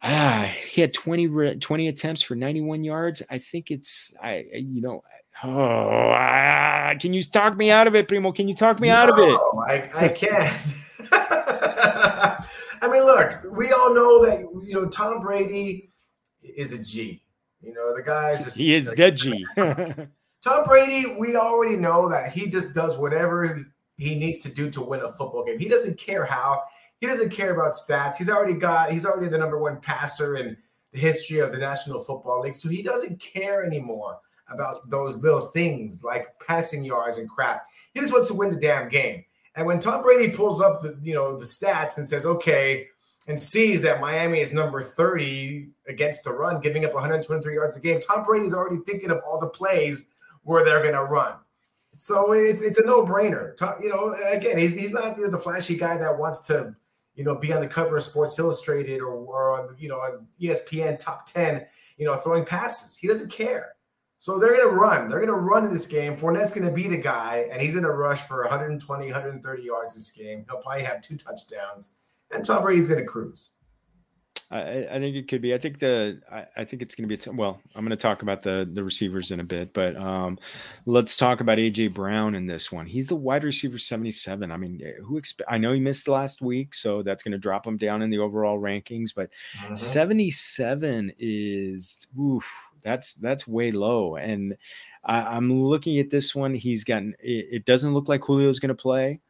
Ah, he had 20, 20 attempts for 91 yards. I think it's, I, you know, oh, ah, can you talk me out of it, Primo? Can you talk me no, out of it? I, I can't. Look, we all know that you know Tom Brady is a G. You know, the guy's just, he is like, the G. Tom Brady, we already know that he just does whatever he needs to do to win a football game. He doesn't care how. He doesn't care about stats. He's already got. He's already the number one passer in the history of the National Football League. So he doesn't care anymore about those little things like passing yards and crap. He just wants to win the damn game. And when Tom Brady pulls up the you know the stats and says, okay, and sees that Miami is number 30 against the run, giving up 123 yards a game, Tom Brady's already thinking of all the plays where they're going to run. So it's it's a no brainer. You know, again, he's, he's not the flashy guy that wants to, you know, be on the cover of Sports Illustrated or, or on you know on ESPN top 10, you know, throwing passes. He doesn't care. So they're going to run. They're going to run in this game. Fournette's going to be the guy, and he's going to rush for 120, 130 yards this game. He'll probably have two touchdowns, and Tom Brady's going to cruise. I, I, think it could be. I think the. I, I think it's going to be. T- well, I'm going to talk about the the receivers in a bit, but um, let's talk about AJ Brown in this one. He's the wide receiver 77. I mean, who expect? I know he missed last week, so that's going to drop him down in the overall rankings. But uh-huh. 77 is oof that's that's way low. And I, am looking at this one. He's gotten. It, it doesn't look like Julio's going to play.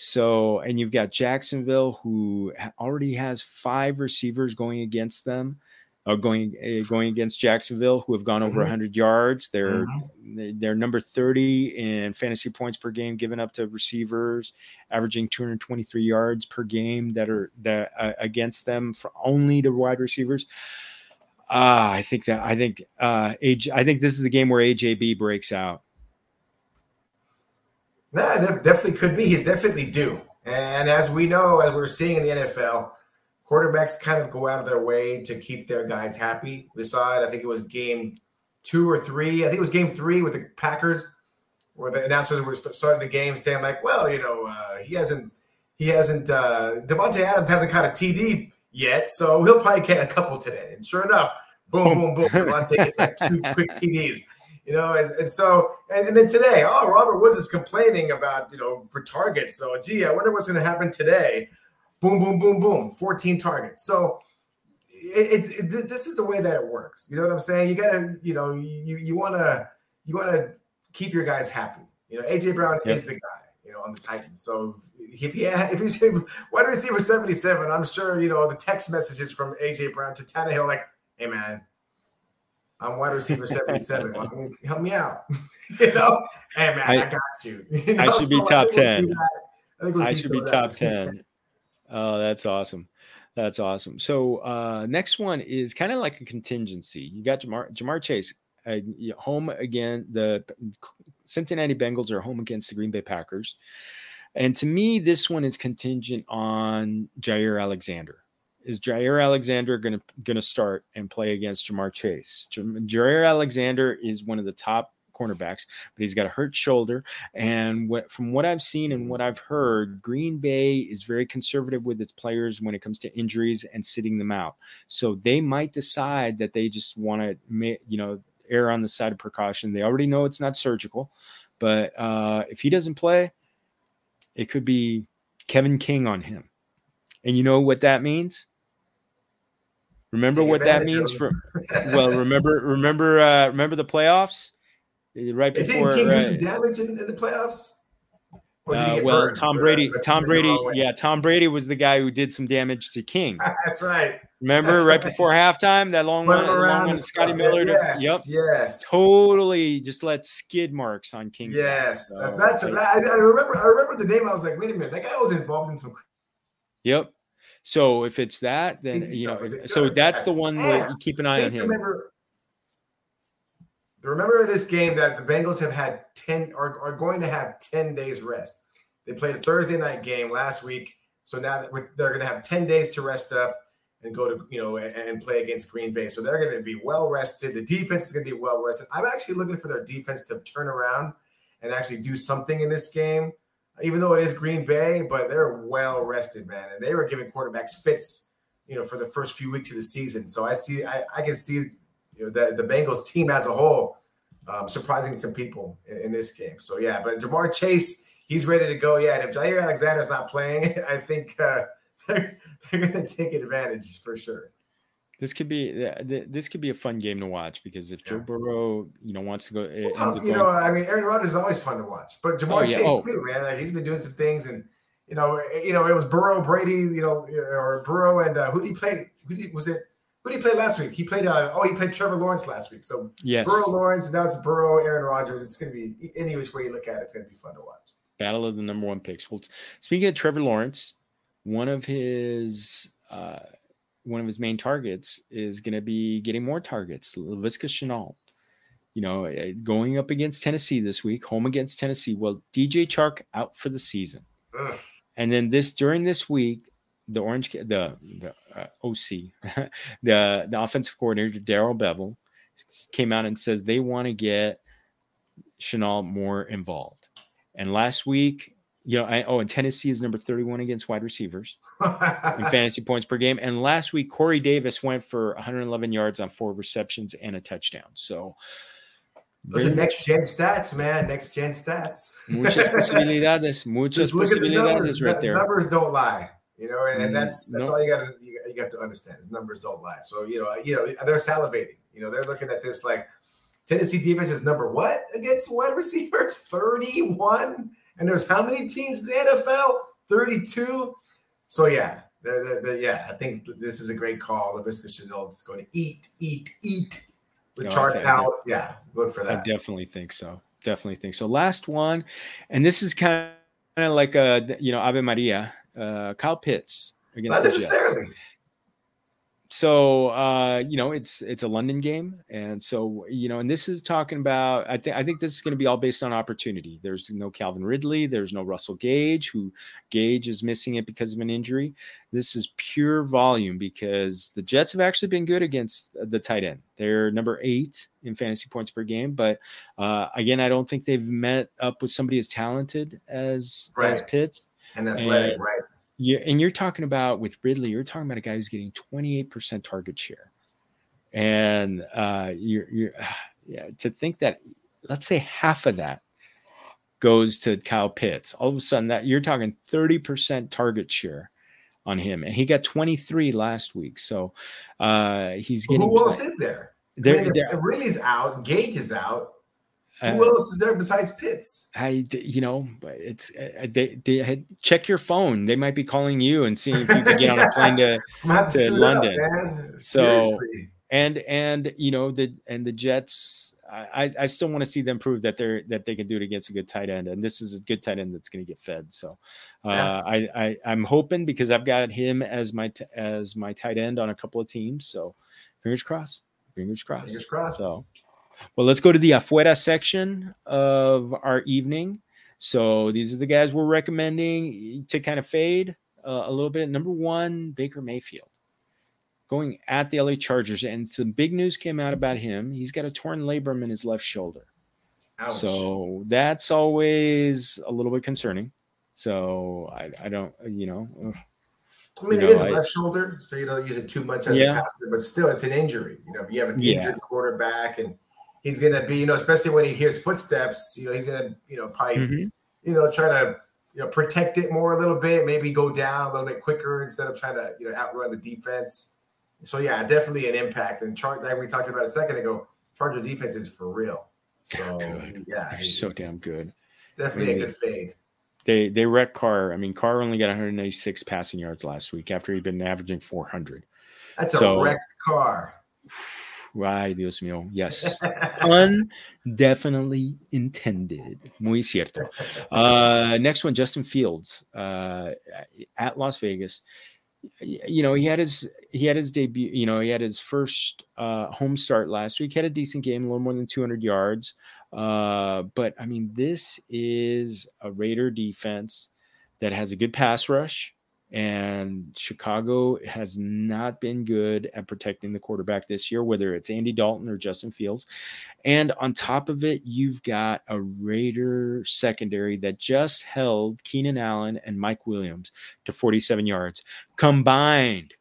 So, and you've got Jacksonville who already has five receivers going against them, uh, going uh, going against Jacksonville who have gone over mm-hmm. 100 yards. They're mm-hmm. they're number 30 in fantasy points per game given up to receivers, averaging 223 yards per game that are that uh, against them for only to wide receivers. Ah, I think that I think uh AJ, I think this is the game where AJB breaks out. Yeah, definitely could be. He's definitely due. And as we know, as we're seeing in the NFL, quarterbacks kind of go out of their way to keep their guys happy. We saw it. I think it was game two or three. I think it was game three with the Packers, where the announcers were starting the game saying like, "Well, you know, uh, he hasn't, he hasn't, uh, Davante Adams hasn't caught a TD yet, so he'll probably get a couple today. And sure enough, boom, boom, boom. Davante gets like two quick TDs. You know, and, and so and, and, then today, oh, Robert Woods is complaining about you know for targets. So, gee, I wonder what's going to happen today. Boom, boom, boom, boom, 14 targets. So, it, it, it, this is the way that it works. You know what I'm saying? You gotta, you know, you you want to you want to keep your guys happy. You know, AJ Brown yep. is the guy. You know, on the Titans. So if he if he's wide receiver 77, I'm sure you know the text messages from AJ Brown to Tannehill like hey man, I'm wide receiver 77. help me out. you know, hey man, I, I got you. you know? I should so be top 10. We'll I think we'll I should be top 10. Oh, that's awesome. That's awesome. So uh, next one is kind of like a contingency. You got Ja'Marr, Ja'Marr Chase uh, home again. The Cincinnati Bengals are home against the Green Bay Packers. And to me, this one is contingent on Jaire Alexander is Jaire Alexander going to going to start and play against Ja'Marr Chase? Jaire Alexander is one of the top cornerbacks, but he's got a hurt shoulder. And what, from what I've seen and what I've heard, Green Bay is very conservative with its players when it comes to injuries and sitting them out. So they might decide that they just want to, you know, err on the side of precaution. They already know it's not surgical, but uh, if he doesn't play, it could be Kevin King on him. And you know what that means? Remember Take what that means for well, remember remember uh remember the playoffs? Uh, right before Did King do some damage in, in the playoffs? Uh, well, Tom Brady, Tom Brady, yeah, Tom Brady was the guy who did some damage to King. That's right. Remember That's right right. before halftime, that long Run one, long one Scotty. Miller. to- Yes, yep. yes, Totally just let skid marks on King's. back. yes. So, That's I- I, I remember. I remember the name. I was like, wait a minute, that guy was involved in some. Yep. So if it's that, then Crazy you know. stuff. Is it So that's the one that ah! you keep an eye on him. Remember, remember this game that the Bengals have had ten are, are going to have ten days rest. They played a Thursday night game last week, so now they're going to have ten days to rest up and go to you know and, and play against Green Bay. So they're going to be well rested. The defense is going to be well rested. I'm actually looking for their defense to turn around and actually do something in this game, even though it is Green Bay. But they're well rested, man, and they were giving quarterbacks fits you know, for the first few weeks of the season. So I see, I, I can see, you know, the, the Bengals team as a whole um, surprising some people in, in this game. So yeah, but Ja'Marr Chase, he's ready to go. Yeah, and if Jaire Alexander's not playing, I think uh, they're, they're going to take advantage for sure. This could be th- th- this could be a fun game to watch because if Joe Yeah. Burrow, you know, wants to go, Well, ends up you going, know, I mean, Aaron Rodgers is always fun to watch, but Ja'Marr Oh, yeah. Chase Oh. too, man. Like he's been doing some things, and you know, you know, it was Burrow, Brady, you know, or Burrow, and uh, who did he play? Who did was it? Who did he play last week? He played. Uh, oh, he played Trevor Lawrence last week. So yes, Burrow, Lawrence, now it's Burrow, Aaron Rodgers. It's going to be any which way you look at it, it's going to be fun to watch. battle of the number one picks. Well, speaking of Trevor Lawrence, one of his uh, one of his main targets is going to be getting more targets. Laviska Shenault, you know, eh, going up against Tennessee this week, home against Tennessee. Well, DJ Chark out for the season, Ugh. and then this during this week, the Orange the the uh, OC, the the offensive coordinator Darrell Bevell came out and says they want to get Shenault more involved. And last week, you know, I, oh, and Tennessee is number 31 against wide receivers in fantasy points per game. And last week, Corey Davis went for 111 yards on four receptions and a touchdown. So, Those are next gen stats, man. Next gen stats. muchas posibilidades, muchas Just look at the numbers. posibilidades right there. Numbers don't lie, you know, and, and Mm, that's that's no. all you got to you, you got to understand. Is numbers don't lie. So you know, you know, they're salivating. You know, they're looking at this like Tennessee defense is number what against wide receivers? Thirty one, and there's how many teams in the NFL? Thirty two. So yeah. They're, they're, they're- yeah, I think this is a great call. Laviska Shenault is going to eat, eat, eat the No, out. Yeah, look for that. I definitely think so. Definitely think so. Last one, and this is kind of like a you know Ave Maria, uh, Kyle Pitts against Not the Jets. So uh you know it's it's a london game and so you know and this is talking about i think i think this is going to be all based on opportunity there's no calvin ridley there's no russell gage who gage is missing it because of an injury this is pure volume because the jets have actually been good against the tight end they're number eight in fantasy points per game but uh again i don't think they've met up with somebody as talented as as Right. pitts And athletic, And- right? Yeah, and you're talking about with Ridley, you're talking about a guy who's getting 28% target share. And uh you're you're yeah, to think that let's say half of that goes to Kyle Pitts. All of a sudden that you're talking 30% target share on him. And he got 23 last week. So uh he's getting who else is there? I there, mean, there Ridley's out, Gage is out. Uh, Who else is there besides Pitts? I, you know, but it's uh, they, they had, check your phone. They might be calling you and seeing if you can get on a plane to to to London. up. So- Seriously. and and you know the and the Jets. I I- I still want to see them prove that they're that they can do it against a good tight end, and this is a good tight end that's going to get fed. So, uh, Yeah. I, I I'm hoping because I've got him as my t- as my tight end on a couple of teams. So, fingers crossed. Fingers crossed. Fingers crossed. So, well, let's go to the afuera section of our evening. So these are the guys we're recommending to kind of fade uh, a little bit. Number one, Baker Mayfield going at the LA Chargers, and some big news came out about him. He's got a torn labrum in his left shoulder, Ouch. so that's always a little bit concerning. So I, I don't, you know, ugh. I mean, you it is I- left shoulder, so you don't use it too much as Yeah. a passer, but still, it's an injury. You know, if you have an Yeah. injured quarterback and he's going to be, you know, especially when he hears footsteps, you know, he's going to, you know, probably, Mhm. you know, try to, you know, protect it more a little bit, maybe go down a little bit quicker instead of trying to, you know, outrun the defense. So yeah, definitely an impact. And chart like we talked about a second ago, Charger defense is for real. So Good. yeah, they're so damn good. Definitely I mean, a good fade. They they wrecked Carr. I mean, Carr only got 196 passing yards last week after he'd been averaging 400. That's so, a wrecked car. Ay, Dios mío. Yes. Un definitely intended. Muy cierto. Uh, next one, Justin Fields uh, at Las Vegas. You know, he had his he had his debut. You know, he had his first uh, home start last week. Had a decent game, a little more than 200 yards. Uh, but I mean, this is a Raider defense that has a good pass rush and Chicago has not been good at protecting the quarterback this year, whether it's Andy Dalton or Justin Fields. And on top of it, you've got a Raider secondary that just held Keenan Allen and Mike Williams to 47 yards combined.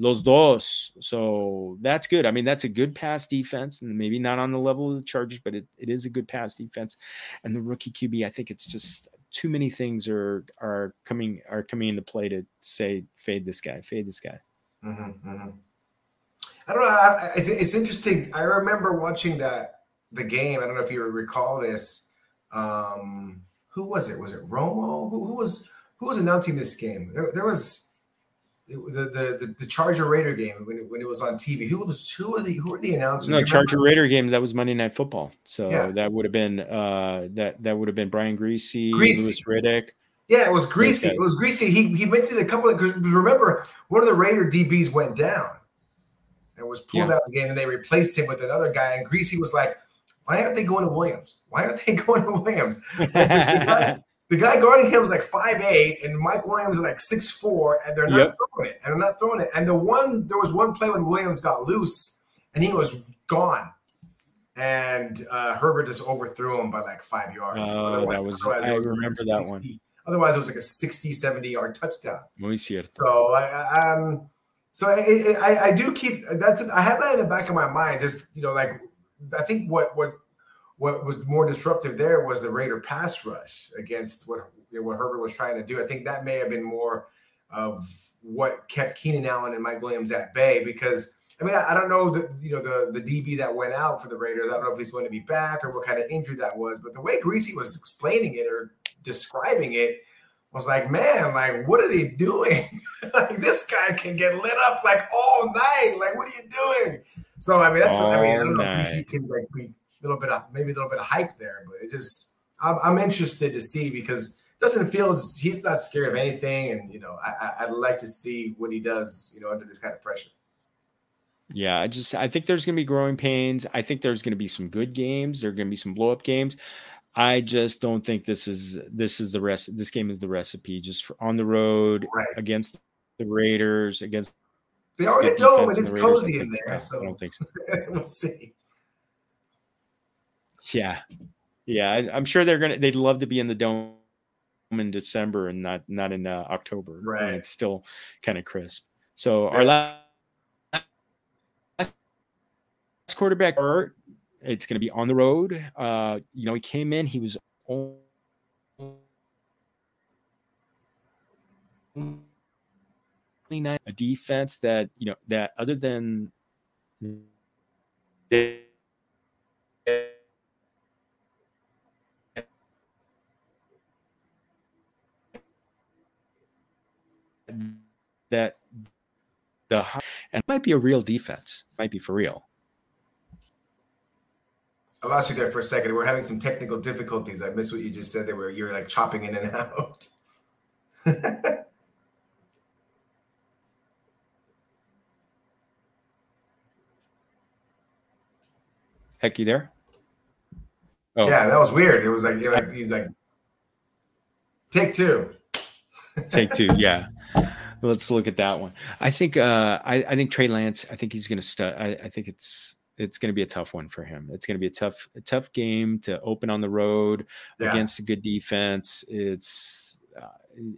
Los dos. So that's good. I mean, that's a good pass defense, and maybe not on the level of the Chargers, but it, it is a good pass defense. And the rookie QB, I think it's just too many things are are coming are coming into play to say fade this guy, fade this guy. Mm-hmm, mm-hmm. I don't know. I, it's, it's interesting. I remember watching that the game. I don't know if you recall this. Um, who was it? Was it Romo? Who, who was who was announcing this game? There, there was the, the the Charger Raider game when it, when it was on TV. Who was who are the who are the announcers? No, Charger Raider game that was Monday Night Football. So yeah. that would have been uh that that would have been Brian Greasy, Griese. Louis Riddick. Yeah, it was Griese. Okay. It was Griese. He he mentioned a couple of because remember one of the Raider DBs went down and was pulled yeah. out of the game, and they replaced him with another guy. And Griese was like, "Why aren't they going to Williams? Why aren't they going to Williams?" the guy guarding him was like five eight, and Mike Williams is like six four, and they're not yep. throwing it, and they're not throwing it. And the one there was one play when Williams got loose, and he was gone, and uh, Herbert just overthrew him by like five yards. Oh, otherwise, that was, I was remember like 60, that one. Otherwise, it was like a 60, 70 yard touchdown. Muy cierto. So I um, so I, I, I do keep that's I have that in the back of my mind. Just you know, like I think what what what was more disruptive there was the Raider pass rush against what you know, what Herbert was trying to do. I think that may have been more of what kept Keenan Allen and Mike Williams at bay because I mean I, I don't know the you know the the DB that went out for the Raiders. I don't know if he's going to be back or what kind of injury that was, but the way Griese was explaining it or describing it was like, man, like what are they doing? like this guy can get lit up like all night. Like what are you doing? So I mean that's all I mean I don't know if can like be little bit of maybe a little bit of hype there, but it just I'm, I'm interested to see because Justin Fields he's not scared of anything, and you know I, I'd like to see what he does, you know, under this kind of pressure. Yeah, I just I think there's going to be growing pains. I think there's going to be some good games. There are going to be some blow up games. I just don't think this is this is the rest. This game is the recipe just for on the road right. against the Raiders against. They already know it. It's cozy in there, so I don't think so. we'll see. Yeah, yeah. I, am sure they're gonna. They'd love to be in the dome in December and not not in uh, October. Right. it's still kind of crisp. So our last last quarterback, it's going to be on the road. Uh, you know, he came in. He was only nine a defense that you know that other than. They, that the and might be a real defense, might be for real. I lost you there for a second. We're having some technical difficulties. I missed what you just said. There were you're like chopping in and out. Heck, you there? Oh. Yeah, that was weird. It was like, like he's like, take two. take two. Yeah. Let's look at that one. I think uh, I, I think Trey Lance. I think he's going to start. I, I think it's it's going to be a tough one for him. It's going to be a tough a tough game to open on the road yeah. against a good defense. It's uh,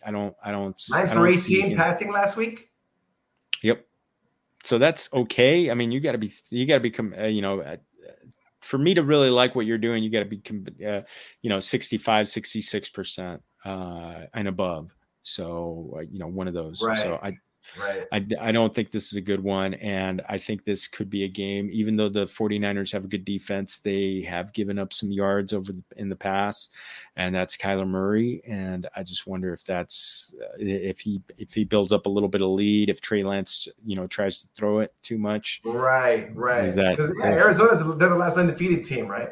I don't I don't nine for eighteen passing last week. Yep. So that's okay. I mean, you got to be you got to become uh, you know. Uh, for me to really like what you're doing, you got to be, uh, you know, 65, 66 percent uh, and above. So uh, you know, one of those. Right. So I Right. I, I don't think this is a good one. And I think this could be a game, even though the 49ers have a good defense, they have given up some yards over the, in the past. And that's Kyler Murray. And I just wonder if that's, uh, if he, if he builds up a little bit of lead, if Trey Lance, you know, tries to throw it too much. Right. Right. Because yeah, Arizona's, they're the last undefeated team, right?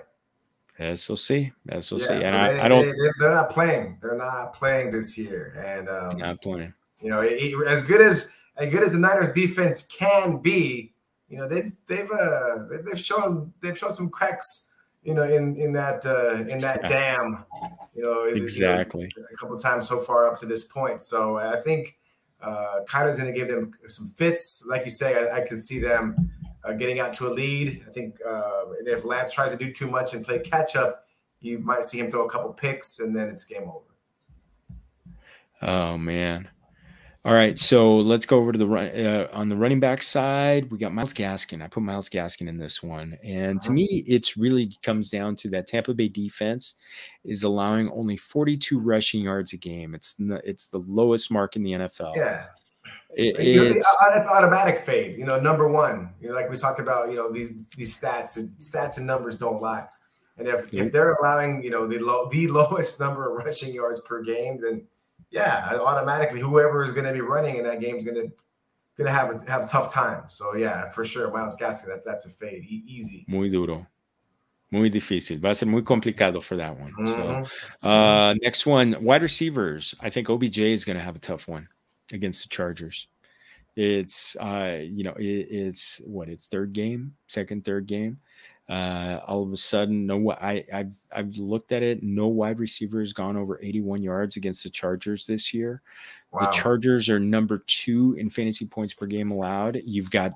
As we'll see. As we'll yeah, see. And so I, they, I don't. They, are not playing. They're not playing this year. And um, not playing. You know, as good as as good as the Niners defense can be, you know, they've they've uh they've, they've shown they've shown some cracks, you know, in in that uh in that yeah. dam, you know, exactly you know, a couple times so far up to this point. So I think uh Kyler's going to give them some fits, like you say. I, I can see them uh, getting out to a lead. I think uh, if Lance tries to do too much and play catch up, you might see him throw a couple picks, and then it's game over. Oh man. All right, so let's go over to the run uh, on the running back side. We got Myles Gaskin. I put Myles Gaskin in this one, and to uh-huh. me, it's really comes down to that Tampa Bay defense is allowing only 42 rushing yards a game. It's it's the lowest mark in the NFL. Yeah, it, it's, it's, automatic fade. You know, number one. You know, like we talked about. You know, these these stats and stats and numbers don't lie. And if if they're allowing you know the low the lowest number of rushing yards per game, then yeah, automatically whoever is going to be running in that game is going to going to have a, have a tough time. So yeah, for sure, Myles Gaskin, that that's a fade, e- easy. Muy duro. Muy difícil. Va a ser muy complicado for that one. Mm-hmm. So, uh, next one, wide receivers. I think OBJ is going to have a tough one against the Chargers. It's, uh, you know, it, it's what it's third game, second, third game. Uh, all of a sudden, no, I, I've, I've looked at it. No wide receiver has gone over 81 yards against the Chargers this year. Wow. The Chargers are number two in fantasy points per game allowed. You've got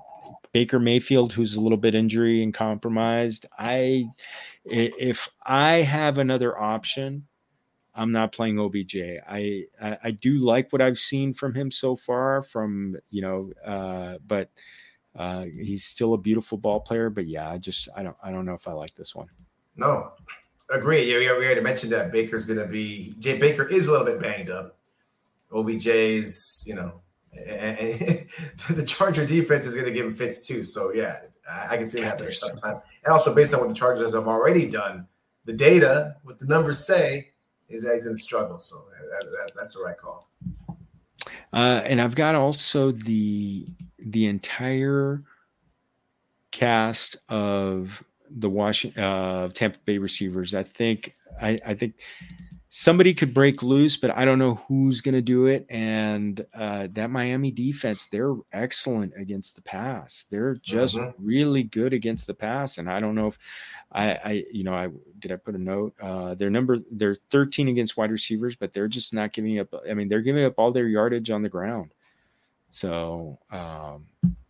Baker Mayfield, who's a little bit injury and compromised. I, if I have another option, I'm not playing OBJ. I, I, I do like what I've seen from him so far. From you know, uh, but uh, he's still a beautiful ball player, but yeah, I just I don't I don't know if I like this one. No, agree. Yeah, we already mentioned that Baker's going to be Jay Baker is a little bit banged up. OBJ's, you know, and, and the Charger defense is going to give him fits too. So yeah, I, I can see that happening sometime. And also based on what the Chargers have already done, the data, what the numbers say, is that he's in struggle. So that, that, that's the right call. Uh, and I've got also the the entire cast of the Washington uh, Tampa Bay receivers. I think I, I think somebody could break loose, but I don't know who's going to do it. And uh, that Miami defense, they're excellent against the pass. They're just mm-hmm. really good against the pass. And I don't know if I, I you know, I did I put a note? Uh, their number, they're 13 against wide receivers, but they're just not giving up. I mean, they're giving up all their yardage on the ground. So, um,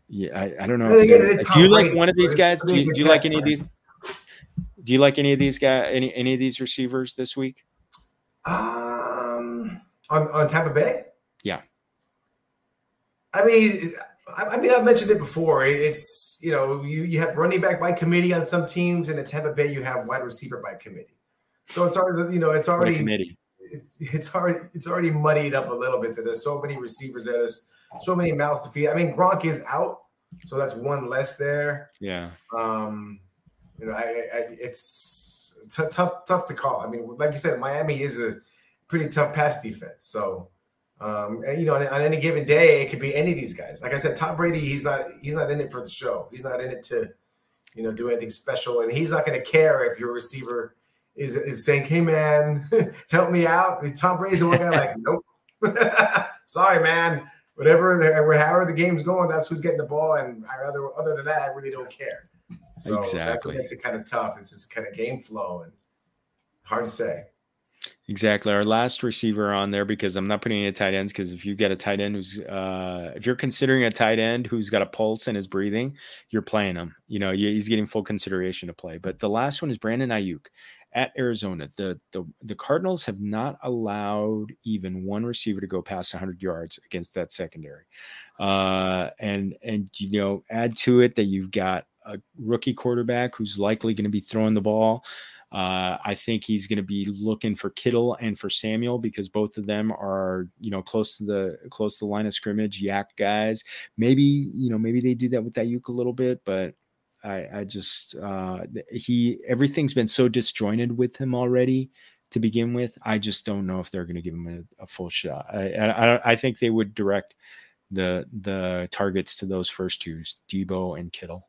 yeah, I, I don't know. If, do you like one of these guys? Do you, do you like any of these? Do you like any of these guys? Any any of these receivers this week? Um, on on Tampa Bay. Yeah. I mean, I, I mean, I've mentioned it before. It's you know, you you have running back by committee on some teams, and at Tampa Bay, you have wide receiver by committee. So it's already you know, it's already committee. It's, it's already it's already muddied up a little bit. That there's so many receivers there. There's so many mouths to feed. I mean, Gronk is out, so that's one less there. Yeah. Um, you know, I, I it's t- tough tough to call. I mean, like you said, Miami is a pretty tough pass defense. So, um, and, you know, on, on, any given day, it could be any of these guys. Like I said, Tom Brady, he's not he's not in it for the show. He's not in it to, you know, do anything special, and he's not going to care if your receiver is is saying, "Hey, man, help me out." Is Tom Brady's the one guy like, "Nope." Sorry, man whatever, however the game's going, that's who's getting the ball. And I other other than that, I really don't care. So exactly. that's what makes it kind of tough. It's just kind of game flow and hard to say. Exactly. Our last receiver on there because I'm not putting any tight ends because if you get a tight end who's uh if you're considering a tight end who's got a pulse and is breathing, you're playing him. You know, he's getting full consideration to play. But the last one is Brandon Aiyuk at Arizona. The the the Cardinals have not allowed even one receiver to go past 100 yards against that secondary. Uh, and and you know, add to it that you've got a rookie quarterback who's likely going to be throwing the ball. Uh, I think he's going to be looking for Kittle and for Samuel because both of them are, you know, close to the close to the line of scrimmage, YAC guys. Maybe, you know, maybe they do that with Aiyuk a little bit, but I, I just uh, he everything's been so disjointed with him already to begin with. I just don't know if they're going to give him a, a full shot. I, I, I think they would direct the the targets to those first two, Deebo and Kittle.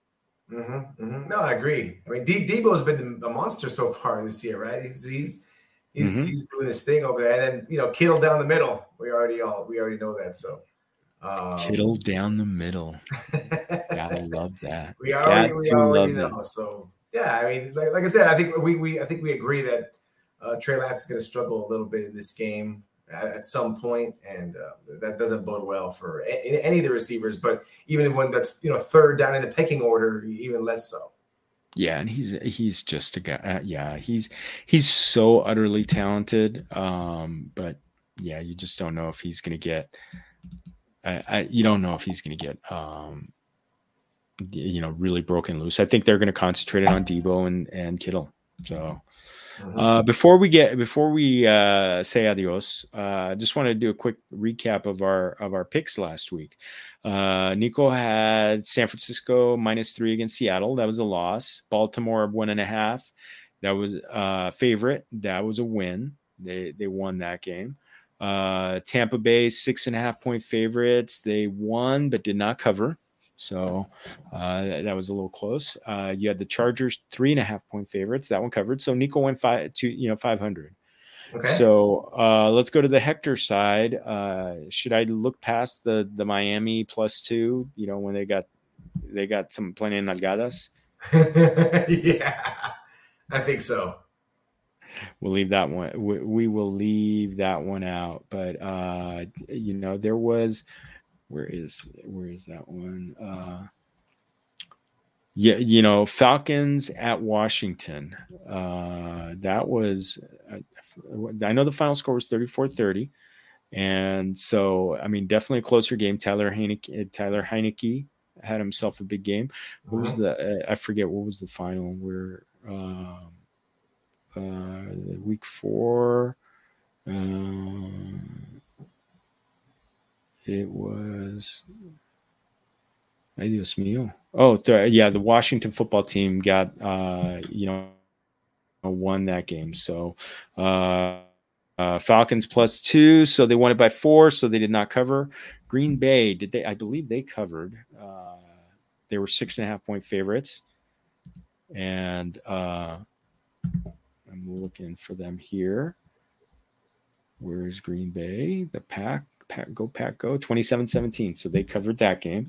Mm-hmm, mm-hmm. No, I agree. I mean, De- Deebo's been a monster so far this year, right? He's he's he's, mm-hmm. he's doing his thing over there, and then you know Kittle down the middle. We already all we already know that. So um, Kittle down the middle. Gotta love that. We already we already know. That. So yeah, I mean, like, like I said, I think we we I think we agree that uh, Trey Lance is going to struggle a little bit in this game at, some point, and uh, that doesn't bode well for any, any of the receivers. But even when that's you know third down in the pecking order, even less so. Yeah, and he's he's just a guy. Uh, yeah, he's he's so utterly talented. Um, but yeah, you just don't know if he's to get. I, I, you don't know if he's to get um, you know really broken loose. I think they're to concentrate it on Deebo and and Kittle. So Mm-hmm. Uh, before we get before we uh, say adios, uh, I just want to do a quick recap of our of our picks last week. Uh, Nico had San Francisco minus three against Seattle. That was a loss. Baltimore one and a half. That was uh, favorite. That was a win. They they won that game. Uh, Tampa Bay six and a half point favorites. They won but did not cover. So uh, that was a little close. Uh, you had the Chargers three and a half point favorites. That one covered. So Nico went five to you know five hundred. Okay. So uh, let's go to the Hector side. Uh, should I look past the the Miami plus two? You know when they got they got some plenty of nalgadas. yeah, I think so. We'll leave that one. We, we will leave that one out. But uh, you know there was where is where is that one? Uh, yeah, you know, Falcons at Washington. Uh, that was, I, I know the final score was 34 30. And so, I mean, definitely a closer game. Tyler Heinicke, Tyler Heinicke had himself a big game. What was uh-huh. the, uh, I forget what was the final where, um, uh, week four, um, it was. Dios mío. Oh, th- yeah, the Washington football team got, uh, you know, won that game. So, uh, uh, Falcons plus two, so they won it by four, so they did not cover. Green Bay, did they? I believe they covered. Uh, they were six and a half point favorites, and uh, I'm looking for them here. Where is Green Bay? The pack Pack, go Pack Go 27-17. So they covered that game.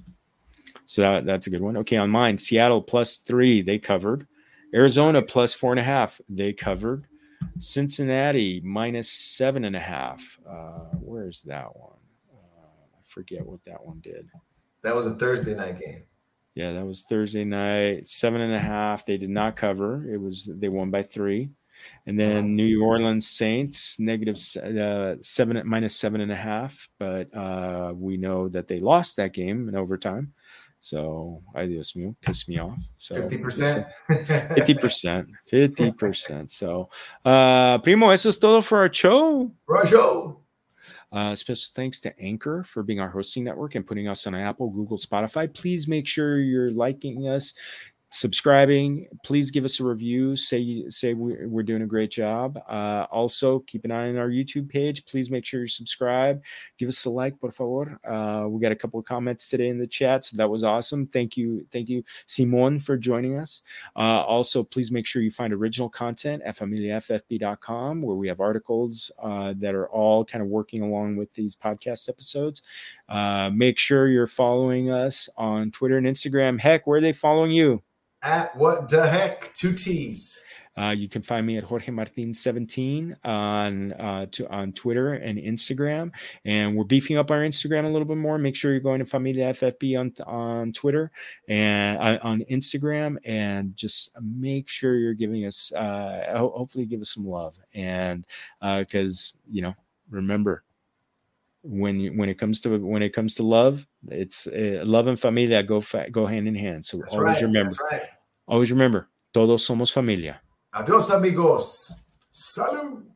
So that, that's a good one. Okay, on mine, Seattle plus three, they covered. Arizona plus four and a half, they covered. Cincinnati minus seven and a half. Uh, where's that one? Uh, I forget what that one did. That was a Thursday night game. Yeah, that was Thursday night. Seven and a half. They did not cover. It was they won by three. And then uh-huh. New Orleans Saints negative uh, seven minus seven and a half, but uh, we know that they lost that game in overtime. So I Dios mío, pissed me off. So fifty percent, fifty percent, fifty percent. So, uh, primo, eso es todo for our show. For our show. Uh, special thanks to Anchor for being our hosting network and putting us on Apple, Google, Spotify. Please make sure you're liking us, subscribing please give us a review. Say say we're doing a great job. Uh, also keep an eye on our youtube page. Please make sure you subscribe. Give us a like por favor. Uh, we got a couple of comments today in the chat so that was awesome. Thank you thank you simon for joining us. Uh, also please make sure you find original content at familiaffb.com where we have articles uh, that are all kind of working along with these podcast episodes. Uh, make sure you're following us on twitter and instagram. Heck where are they following you at what the heck? Two T's. Uh, you can find me at Jorge Martin 17 on uh, to, on Twitter and Instagram, and we're beefing up our Instagram a little bit more. Make sure you're going to Familia FFB on on Twitter and uh, on Instagram, and just make sure you're giving us uh, hopefully give us some love, and because uh, you know remember when you, when it comes to when it comes to love, it's uh, love and familia go fa- go hand in hand. So That's always right. remember. Always remember, todos somos familia. Adios, amigos. Salud.